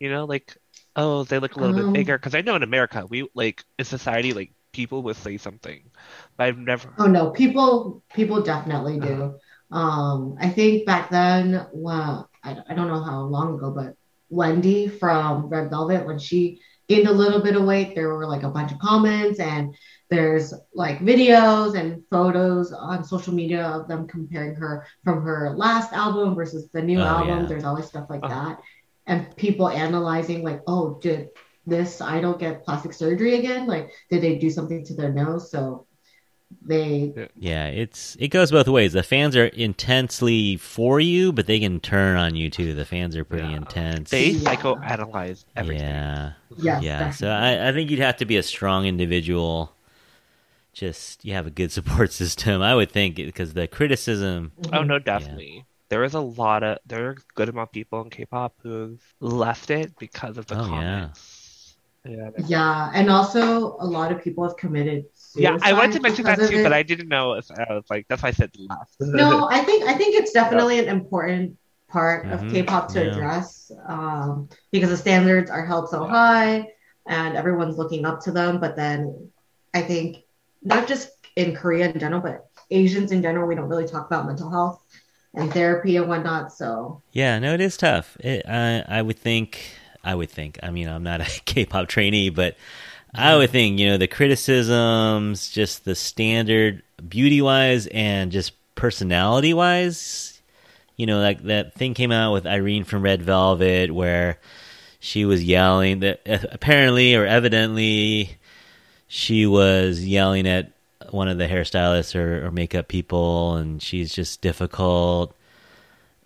You know, like, oh, they look a little Um, bit bigger. Because I know in America, we like in society, like people would say something, but I've never. Oh no, people people definitely do. Um, I think back then, well, I, I don't know how long ago, but Wendy from Red Velvet, when she gained a little bit of weight, there were like a bunch of comments and there's like videos and photos on social media of them comparing her from her last album versus the new Oh, album. yeah. There's always stuff like Uh-huh. that. And people analyzing like, oh, did this idol get plastic surgery again? Like, did they do something to their nose? So they yeah. It's it goes both ways. The fans are intensely for you, but they can turn on you too. The fans are pretty Yeah. intense. They Yeah. psychoanalyze everything. Yeah. Yes, yeah so. I, I think you'd have to be a strong individual just you have a good support system i would think because the criticism Oh no, definitely. There is a lot of there are a good amount of people in K-pop who've left it because of the Oh, comments. Yeah. they're- Yeah, and also a lot of people have committed Yeah, I wanted to mention that because of too, but. I didn't know if I was like that's why I said left. No, I think I think it's definitely an important part Mhm, of K-pop to yeah. address um, because the standards are held so high and everyone's looking up to them. But then I think not just in Korea in general, but Asians in general, we don't really talk about mental health and therapy and whatnot. So yeah no it is tough it, I, I would think i would think i mean i'm not a k-pop trainee but i would think you know the criticisms just the standard beauty wise and just personality wise you know like that thing came out with irene from red velvet where she was yelling that uh, apparently or evidently she was yelling at one of the hairstylists or, or makeup people and she's just difficult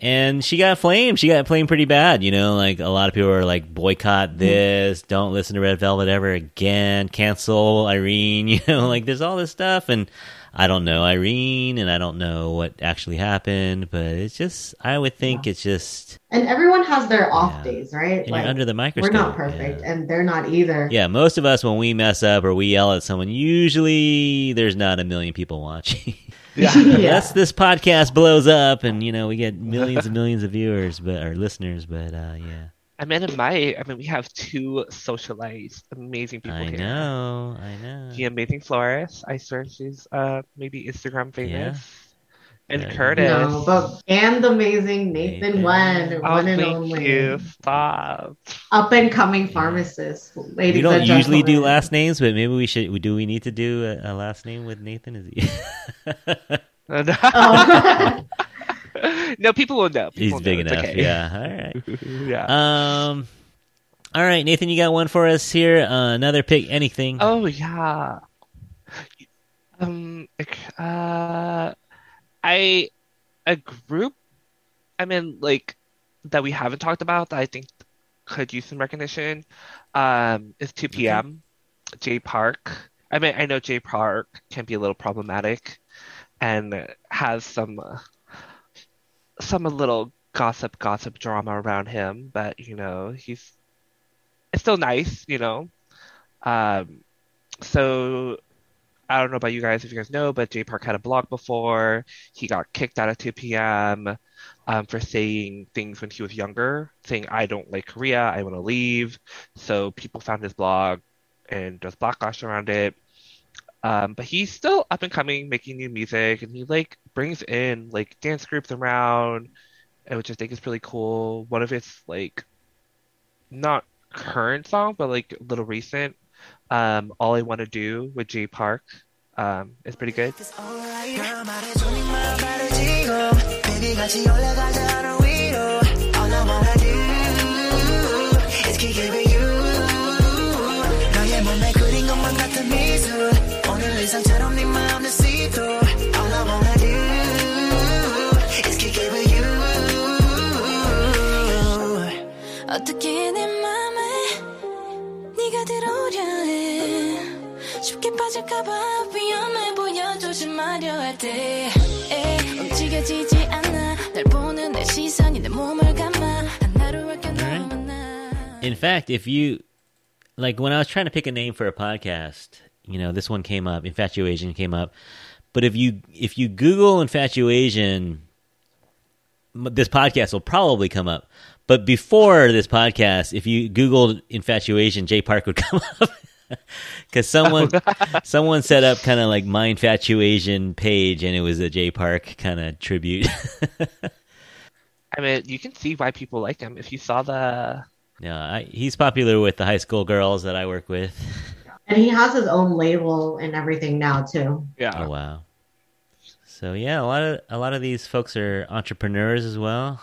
and she got flamed. She got flamed pretty bad. You know, like a lot of people were like, boycott hmm. this, don't listen to Red Velvet ever again, cancel Irene. You know, like there's all this stuff, and I don't know Irene, and I don't know what actually happened, but it's just, I would think it's just, And everyone has their off Yeah. days, right? you're under the microscope. we're not perfect, Yeah. and they're not either. Yeah, most of us when we mess up or we yell at someone, usually there's not a million people watching. Yeah. Yeah. Unless this podcast blows up and you know we get millions and millions of viewers, but or listeners, but uh, yeah, I mean, in my, I mean, we have two socialized, amazing people I here. I know, I know. The amazing Floris. I swear she's uh maybe Instagram famous. And Yeah. Curtis. No, but and the amazing Nathan Nathan. Wen, oh, one and thank only you. Stop. up and coming pharmacist. Ladies we don't and usually do last names, but maybe we should. Do we need to do a, a last name with Nathan? Is he? Oh. no, people will know. He's People will big know. Enough. okay. Yeah. All right. yeah. Um. All right, Nathan, you got one for us here. Uh, another pick, anything. Oh yeah. Um. Uh. I a group. I mean, like that we haven't talked about that I think could use some recognition. Um, is 2PM Jay Park. I mean, I know Jay Park can be a little problematic, and has some uh, some little gossip, gossip drama around him. But you know, he's it's still nice, you know. Um, so I don't know about you guys if you guys know, but Jay Park had a blog before. He got kicked out of 2PM Um, for saying things when he was younger, saying I don't like Korea, I want to leave. So people found his blog and there's backlash around it. Um, but he's still up and coming, making new music, and he like brings in like dance groups around, and which I think is really cool. One of his like not current song, but like a little recent. Um, All I Want to Do with Jay Park um, is pretty good. 어떻게 내 맘에 네가 들어오려 해 쉽게 빠질까봐 위험해 보여 조심하려 할때 움직여지지 않아 날 보는 내 시선이 내 몸을 감아 하나로 아껴 너와 나 In fact, if you like when I was trying to pick a name for a podcast, you know, this one came up, Infatuation came up. But if you if you Google Infatuation, m- this podcast will probably come up. But before this podcast, if you Googled Infatuation, Jay Park would come up. Because someone oh, someone set up kind of like my infatuation page, and it was a Jay Park kind of tribute. I mean, you can see why people like him if you saw the. yeah, I, he's popular with the high school girls that I work with. And he has his own label and everything now too. Yeah. Oh wow. So yeah, a lot of a lot of these folks are entrepreneurs as well.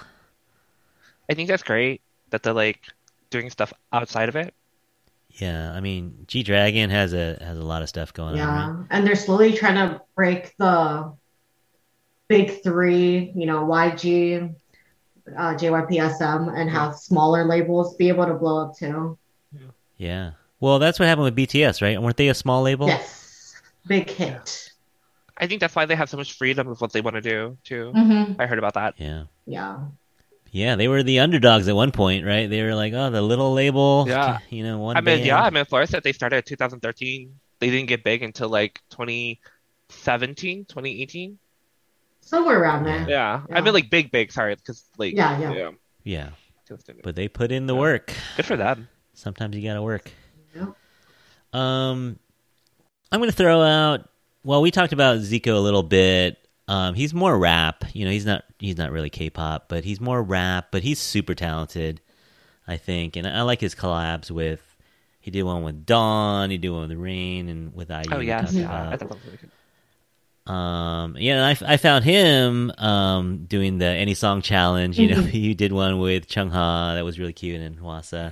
I think that's great that they're like doing stuff outside of it. Yeah, I mean, G Dragon has a has a lot of stuff going Yeah. on. Right? And they're slowly trying to break the big three, you know, YG, uh, JYPSM, and have smaller labels be able to blow up too. Yeah. Well, that's what happened with BTS, right? Weren't they a small label? Yes. Big hit. I think that's why they have so much freedom of what they want to do too. hmm I heard about that. Yeah. Yeah. Yeah, they were the underdogs at one point, right? They were like, oh, the little label. Yeah. You know, one I mean, band. yeah, I mean, Floris said they started in 2013. They didn't get big until like 2017, 2018. Somewhere around there. Yeah, I Yeah. mean, like big, big. Sorry, because like Yeah, yeah. yeah. Yeah. But they put in the Yeah. work. Good for them. Sometimes you got to work. Yep. Um, I'm going to throw out. Well, we talked about Zico a little bit. Um, he's more rap. You know, he's not he's not really K-pop, but he's more rap. But he's super talented, I think, and I like his collabs with. He did one with Dawn. He did one with Rain and with IU. Oh we yes, yeah. about. I thought that was really good. Um, yeah, and I, I found him um, doing the any song challenge. You know, Mhm. he did one with Chung Ha that was really cute and Hwasa.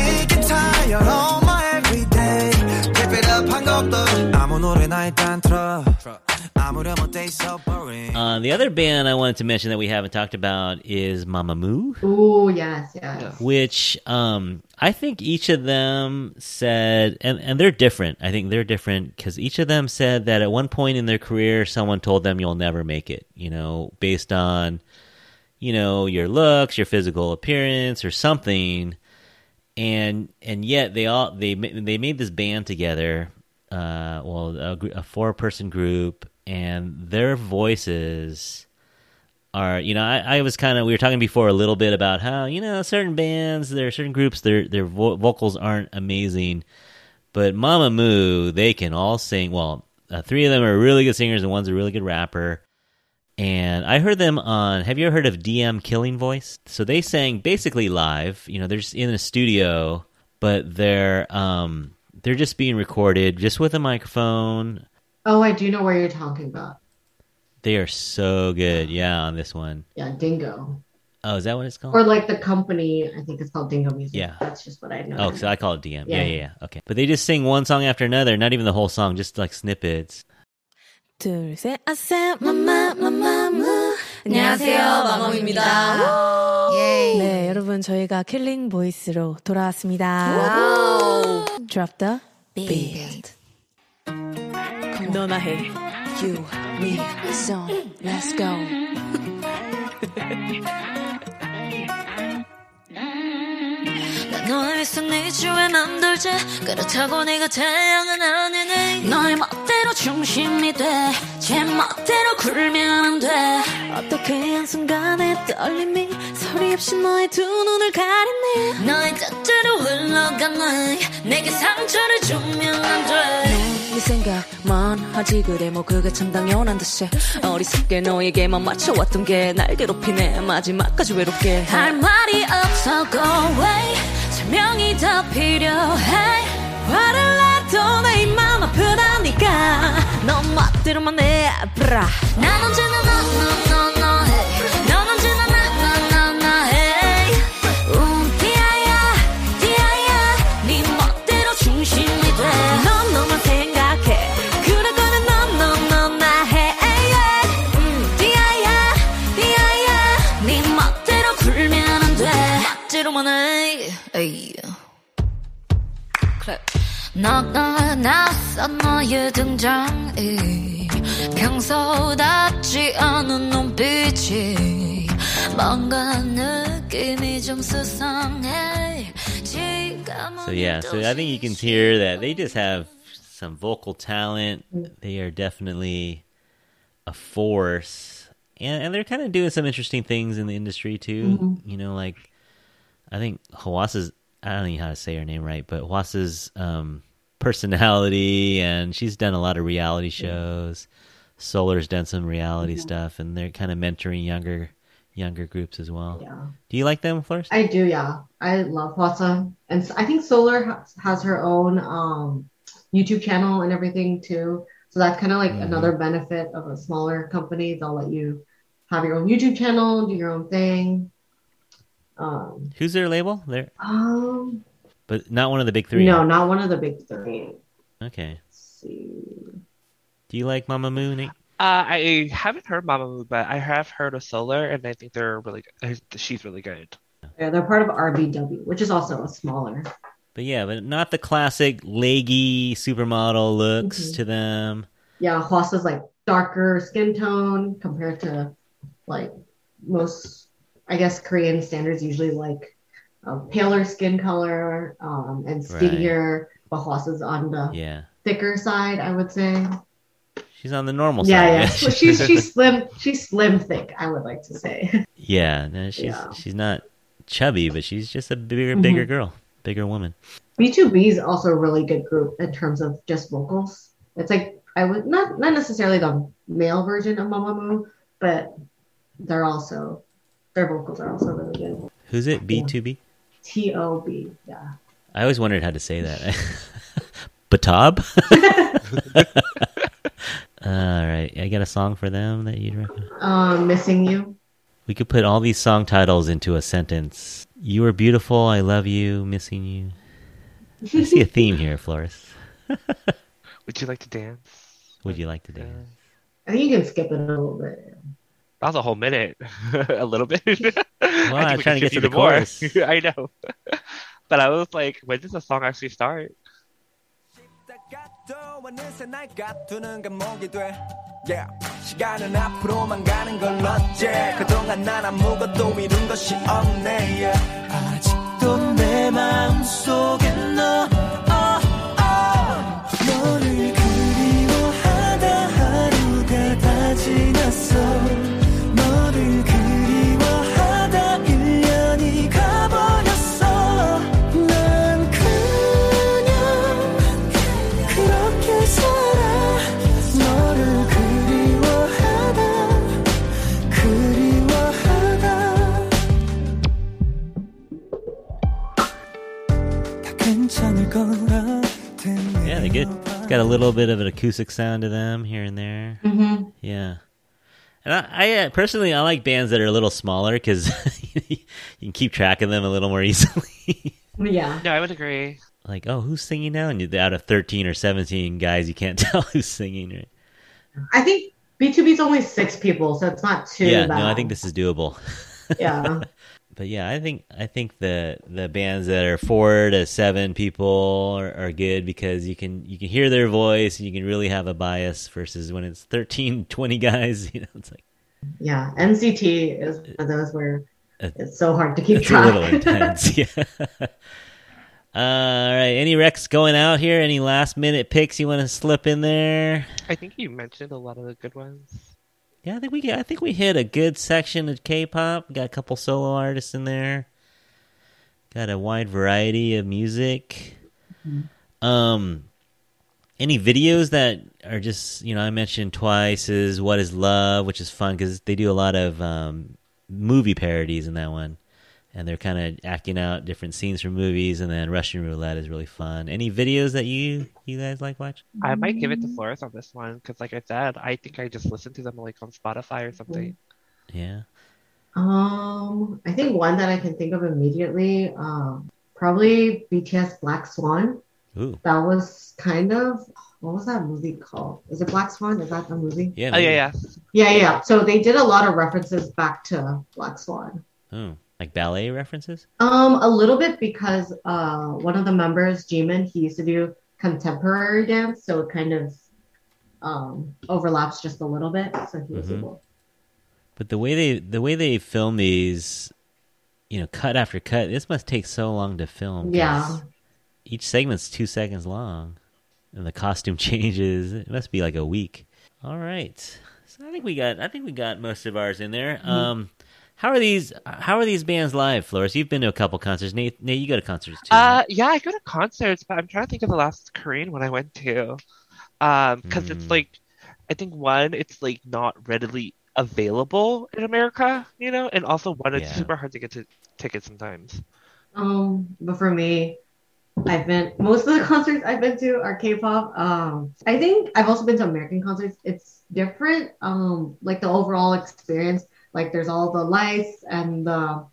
Uh, the other band I wanted to mention that we haven't talked about is Mamamoo, Oh yes, yes. which um, I think each of them said, and, and they're different. I think they're different because each of them said that at one point in their career, someone told them you'll never make it, you know, based on, you know, your looks, your physical appearance, or something. And and yet they all they ma- they made this band together, uh, well, a, a four person group, and their voices are you know I, I was kind of we were talking before a little bit about how you know certain bands there are certain groups their their vo- vocals aren't amazing but Mamamoo they can all sing well uh, three of them are really good singers and one's a really good rapper and I heard them on have you ever heard of DM Killing Voice? So they sang basically live you know they're just in a studio but they're um they're just being recorded, just with a microphone. Oh, I do know where you're talking about. They are so good, yeah. On this one, yeah, Dingo. Oh, is that what it's called? Or like the company, I think it's called Dingo Music. Yeah, that's just what I know. Oh, so I call it DM. Yeah. yeah, yeah, yeah. Okay, but they just sing one song after another, not even the whole song, just like snippets. 안녕하세요, 마마무입니다. 네, 여러분, 저희가 킬링 보이스로 돌아왔습니다. Drop the beat. 너나 해. You, me, song, let's go. 난 너의 위선 네 주에 맘돌지 그렇다고 네가 태양은 아니네 너의 멋대로 중심이 돼 제 멋대로 굴면 안 돼. 어떻게 한순간에 떨림이 소리 없이 너의 두 눈을 가리네. 너의 뜻대로 흘러간 날 내게 상처를 주면 안돼. 네 생각만 하지 그래 뭐 그게 참 당연한 듯이. 어리석게 너에게만 맞춰왔던 게 날 괴롭히네. 마지막까지 외롭게. 할 말이 없어 go away 설명이 더 필요해? 화를 내도 내 입만 아프다니까 너 멋대로만 해브라. 난 언제나 너 너가 낯선 너의 등장이 평소답지 않은 눈빛이 뭔가 느낌이 좀 수상해 So yeah, so I think you can hear that they just have some vocal talent. They are definitely a force, and and they're kind of doing some interesting things in the industry too. You know, like I think Hawasa's I don't know how to say her name right, but Hawasa's um, personality, and she's done a lot of reality shows. Solar's done some reality stuff, and they're kind of mentoring younger younger groups as well. Yeah. Do you like them, Floris? I do, yeah. I love Hwasa. And I think Solar has, has her own um, YouTube channel and everything too. So that's kind of like Mhm. another benefit of a smaller company. They'll let you have your own YouTube channel, do your own thing. Um, Who's their label? They're um but not one of the big three. no, not one of the big three. Okay. Let's see. Do you like Mamamoo, Nate? Uh, I haven't heard Mamamoo, but I have heard of Solar, and I think they're really good. She's really good. Yeah, they're part of RBW, which is also a smaller. But yeah, but not the classic leggy supermodel looks Mhm. to them. Yeah, Hwasa's like darker skin tone compared to like most, I guess, Korean standards usually like a paler skin color um, and skinnier, but Hwasa's on the Yeah. thicker side, I would say. She's on the normal Yeah, side. yeah. So she's she's slim, she's slim thick, I would like to say. yeah, no, she's Yeah. she's not chubby, but she's just a bigger Mhm. bigger girl, bigger woman. BTOB is also a really good group in terms of just vocals. It's like I would not not necessarily the male version of Mamamoo, but they're also their vocals are also really good. Who's it? B two B. T O B, yeah. I always wondered how to say that. Batab. All right, I got a song for them that you'd recommend. Um, missing you. We could put all these song titles into a sentence. You are beautiful. I love you. Missing you. I see a theme here, Floris. Would you like to dance? Would you like to dance? I think you can skip it a little bit That was a whole minute, a little bit. Well, I I'm think we trying to can get to skip the even more. chorus. I know, but I was like, when does the song actually start? 또 어느새 날 가두는 감옥이 돼 yeah. 시간은 앞으로만 가는 걸 어째 그동안 난 아무것도 이룬 것이 없네 yeah. 아직도 내 마음속에 너 oh, oh. 너를 그리워하다 하루가 다 지났어 little bit of an acoustic sound to them here and there. Mm-hmm. Yeah, and I, I uh, personally I like bands that are a little smaller because you can keep track of them a little more easily. Yeah. No, I would agree. like, oh, who's singing now? And you- out of thirteen or seventeen guys, you can't tell who's singing. Right? I think BTOB is only six people, so it's not too yeah, bad. no, I think this is doable. Yeah. But yeah, I think I think the the bands that are four to seven people are, are good because you can you can hear their voice and you can really have a bias versus when it's 13, 20 guys. You know, it's like Yeah. NCT is one of those where Uh, it's so hard to keep it's a little track. intense. Yeah. All right, any Rex going out here? Any last minute picks you want to slip in there? I think you mentioned a lot of the good ones. Yeah, I think we I think we hit a good section of K-pop. Got a couple solo artists in there. Got a wide variety of music. Um, any videos that are just you know I mentioned twice is "What Is Love," which is fun because they do a lot of um, movie parodies in that one, and they're kind of acting out different scenes from movies. And then Russian Roulette is really fun. Any videos that you you guys like watch? I might give it to Floris on this one because, like I said, I think I just listened to them like on Spotify or something. Yeah. Um, I think one that I can think of immediately, um, probably BTS Black Swan. Ooh. That was kind of what was that movie called? Is it Black Swan? Is that the movie? Yeah. Oh yeah, yeah. Yeah, yeah. So they did a lot of references back to Black Swan. Oh, like ballet references. Um, a little bit because uh one of the members, Jimin, he used to do contemporary dance, so it kind of um overlaps just a little bit. So he was Mhm. able. But the way they the way they film these, you know, cut after cut, this must take so long to film. Yeah. Each segment's two seconds long, and the costume changes. It must be like a week. All right. So I think we got I think we got most of ours in there. Um, how are these How are these bands live, Floris? You've been to a couple concerts. Nate, Nate, you go to concerts too. Uh, right? yeah, I go to concerts, but I'm trying to think of the last Korean one I went to. Um, because Mm. it's like, I think one, it's like not readily available in America, you know, and also one, it's Yeah. super hard to get to tickets sometimes. Um, but for me, I've been most of the concerts I've been to are K-pop. Um, I think I've also been to American concerts. It's different. Um, like the overall experience. Like there's all the lights and the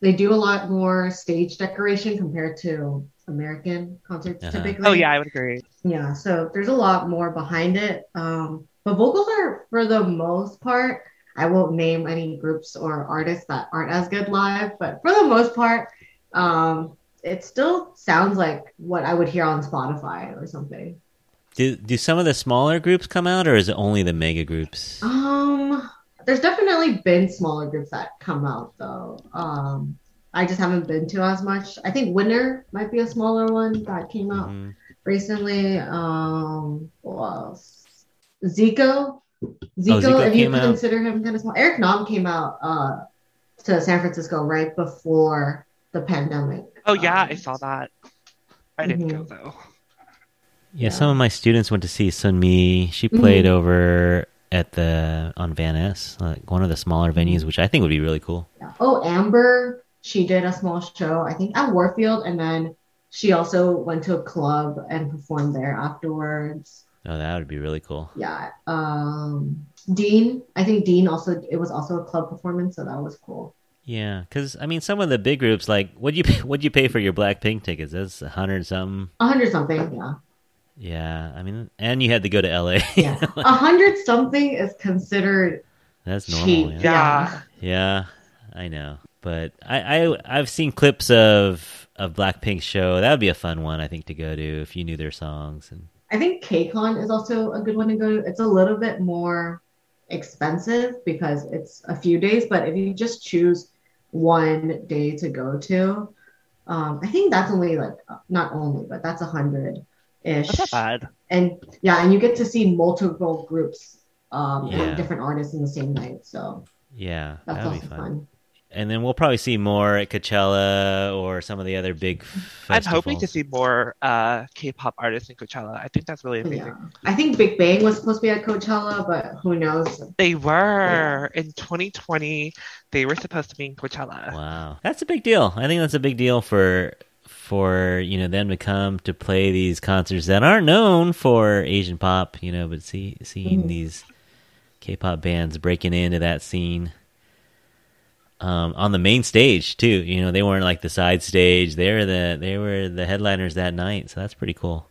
they do a lot more stage decoration compared to American concerts Uh-huh. typically. Oh yeah, I would agree. Yeah, so there's a lot more behind it. Um, but vocals are, for the most part, I won't name any groups or artists that aren't as good live, but for the most part, um, it still sounds like what I would hear on Spotify or something. do do some of the smaller groups come out, or is it only the mega groups? Um, there's definitely been smaller groups that come out though. Um, I just haven't been to as much. I think Winner might be a smaller one that came out. Mhm. recently. Um, what else? Zico. Zico, Oh, Zico if you came out. consider him kind of small. Eric Nam came out uh, to San Francisco right before the pandemic. Oh yeah, Um, I saw that. I didn't go Mhm. though. Yeah, some of my students went to see Sun Mi. She played over at the on Van Ness, like one of the smaller venues, which I think would be really cool. Oh, Amber, she did a small show, I think at Warfield, and then she also went to a club and performed there afterwards. Oh, that would be really cool. Yeah. Um, Dean, I think Dean also, it was also a club performance, so that was cool. Yeah, because I mean, some of the big groups, like what you pay, what you pay for your Blackpink tickets? That's a hundred something. A hundred something, yeah. Yeah, I mean, and you had to go to LA. Yeah. A hundred something is considered That's normal. cheap. Yeah. Yeah. Yeah, I know, but I, I I've seen clips of of Blackpink's show. That would be a fun one, I think, to go to if you knew their songs. And I think KCON is also a good one to go to. It's a little bit more expensive because it's a few days, but if you just choose one day to go to, um, I think that's only like not only, but that's a hundred ish. Bad. And yeah, and you get to see multiple groups um, Yeah. and different artists in the same night. So yeah, that's that would also be fun. fun. And then we'll probably see more at Coachella or some of the other big. I'm hoping to see more uh, K-pop artists in Coachella. I think that's really amazing. Yeah. I think Big Bang was supposed to be at Coachella, but who knows? They were in 2020. They were supposed to be in Coachella. Wow, that's a big deal. I think that's a big deal for for you know them to come to play these concerts that aren't known for Asian pop, you know, but see seeing Mhm. these K-pop bands breaking into that scene um, on the main stage too. You know, they weren't like the side stage; they were the they were the headliners that night. So that's pretty cool.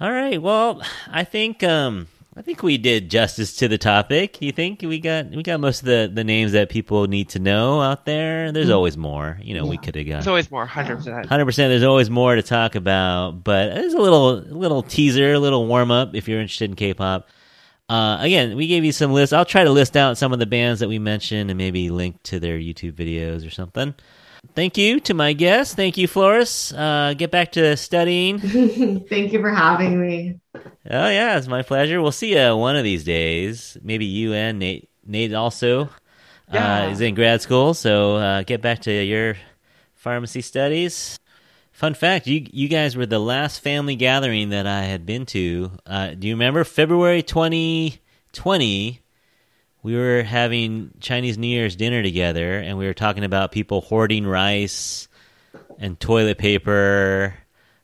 All right, well, I think um, I think we did justice to the topic. You think we got we got most of the, the names that people need to know out there? There's always more. You know, we could have got There's always more, 100%. Hundred percent. There's always more to talk about, but there's a little little teaser, a little warm up if you're interested in K-pop. Uh, again, we gave you some lists. I'll try to list out some of the bands that we mentioned and maybe link to their YouTube videos or something. Thank you to my guests. Thank you, Floris. Uh, get back to studying. Thank you for having me. Oh yeah, it's my pleasure. We'll see you one of these days. Maybe you and Nate. Nate also Yeah. uh, is in grad school, so uh, get back to your pharmacy studies. Fun fact: you you guys were the last family gathering that I had been to. Uh, do you remember February twenty twenty? We were having Chinese New Year's dinner together, and we were talking about people hoarding rice and toilet paper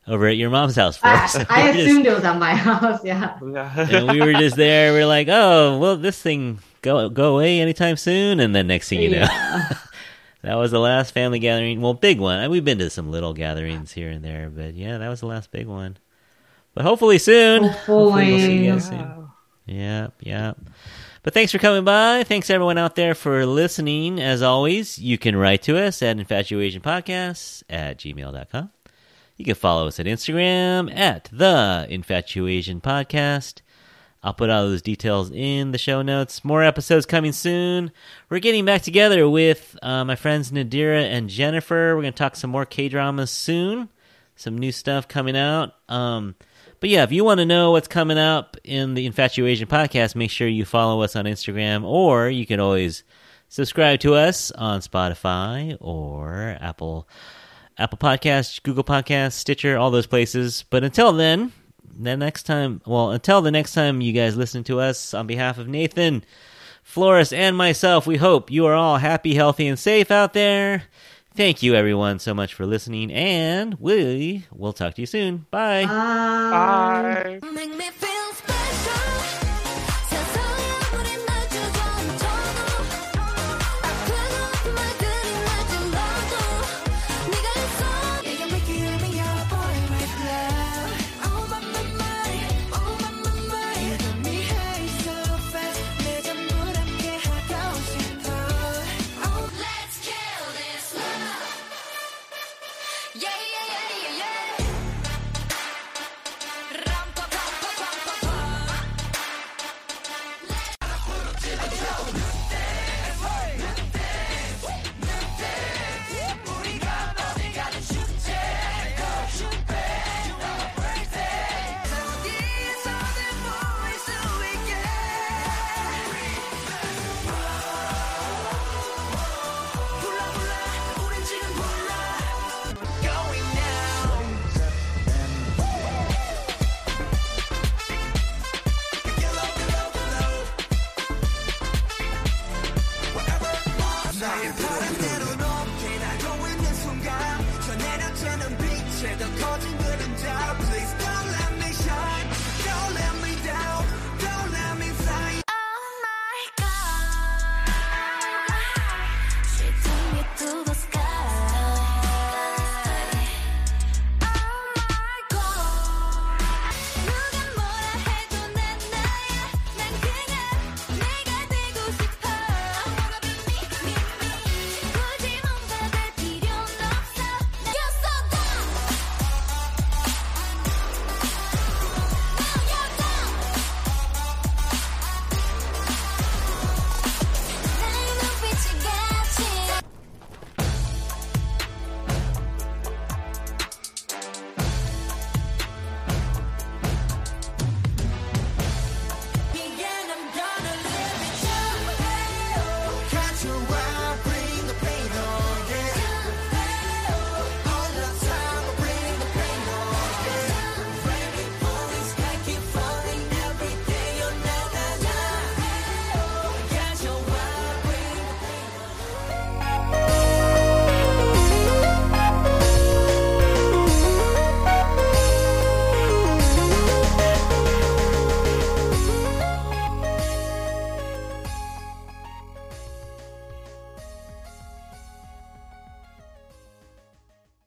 over at your mom's house. I, Floris. I We just- assumed it was at my house. Yeah. and we were just there. We are like, oh, well, this thing go go away anytime soon. And then next thing you know, Yeah. that was the last family gathering. Well, big one. And We've been to some little gatherings here and there, but yeah, that was the last big one. But hopefully soon. Hopefully we'll see you guys soon. Wow. Yep, yep. But thanks for coming by. Thanks everyone out there for listening. As always, you can write to us at infatuasianpodcasts at gmail.com. You can follow us at Instagram at the Infatuasian Podcast. I'll put all those details in the show notes. More episodes coming soon. We're getting back together with uh, my friends Nadira and Jennifer. We're going to talk some more K dramas soon. Some new stuff coming out. Um, but yeah, if you want to know what's coming up in the Infatuasian podcast, make sure you follow us on Instagram, or you can always subscribe to us on Spotify or Apple Apple Podcasts, Google Podcasts, Stitcher, all those places. But until then, the next time, well, until the next time you guys listen to us, on behalf of Nathan, Floris, and myself, we hope you are all happy, healthy, and safe out there. Thank you, everyone, so much for listening, and we will talk to you soon. Bye. Bye. Bye.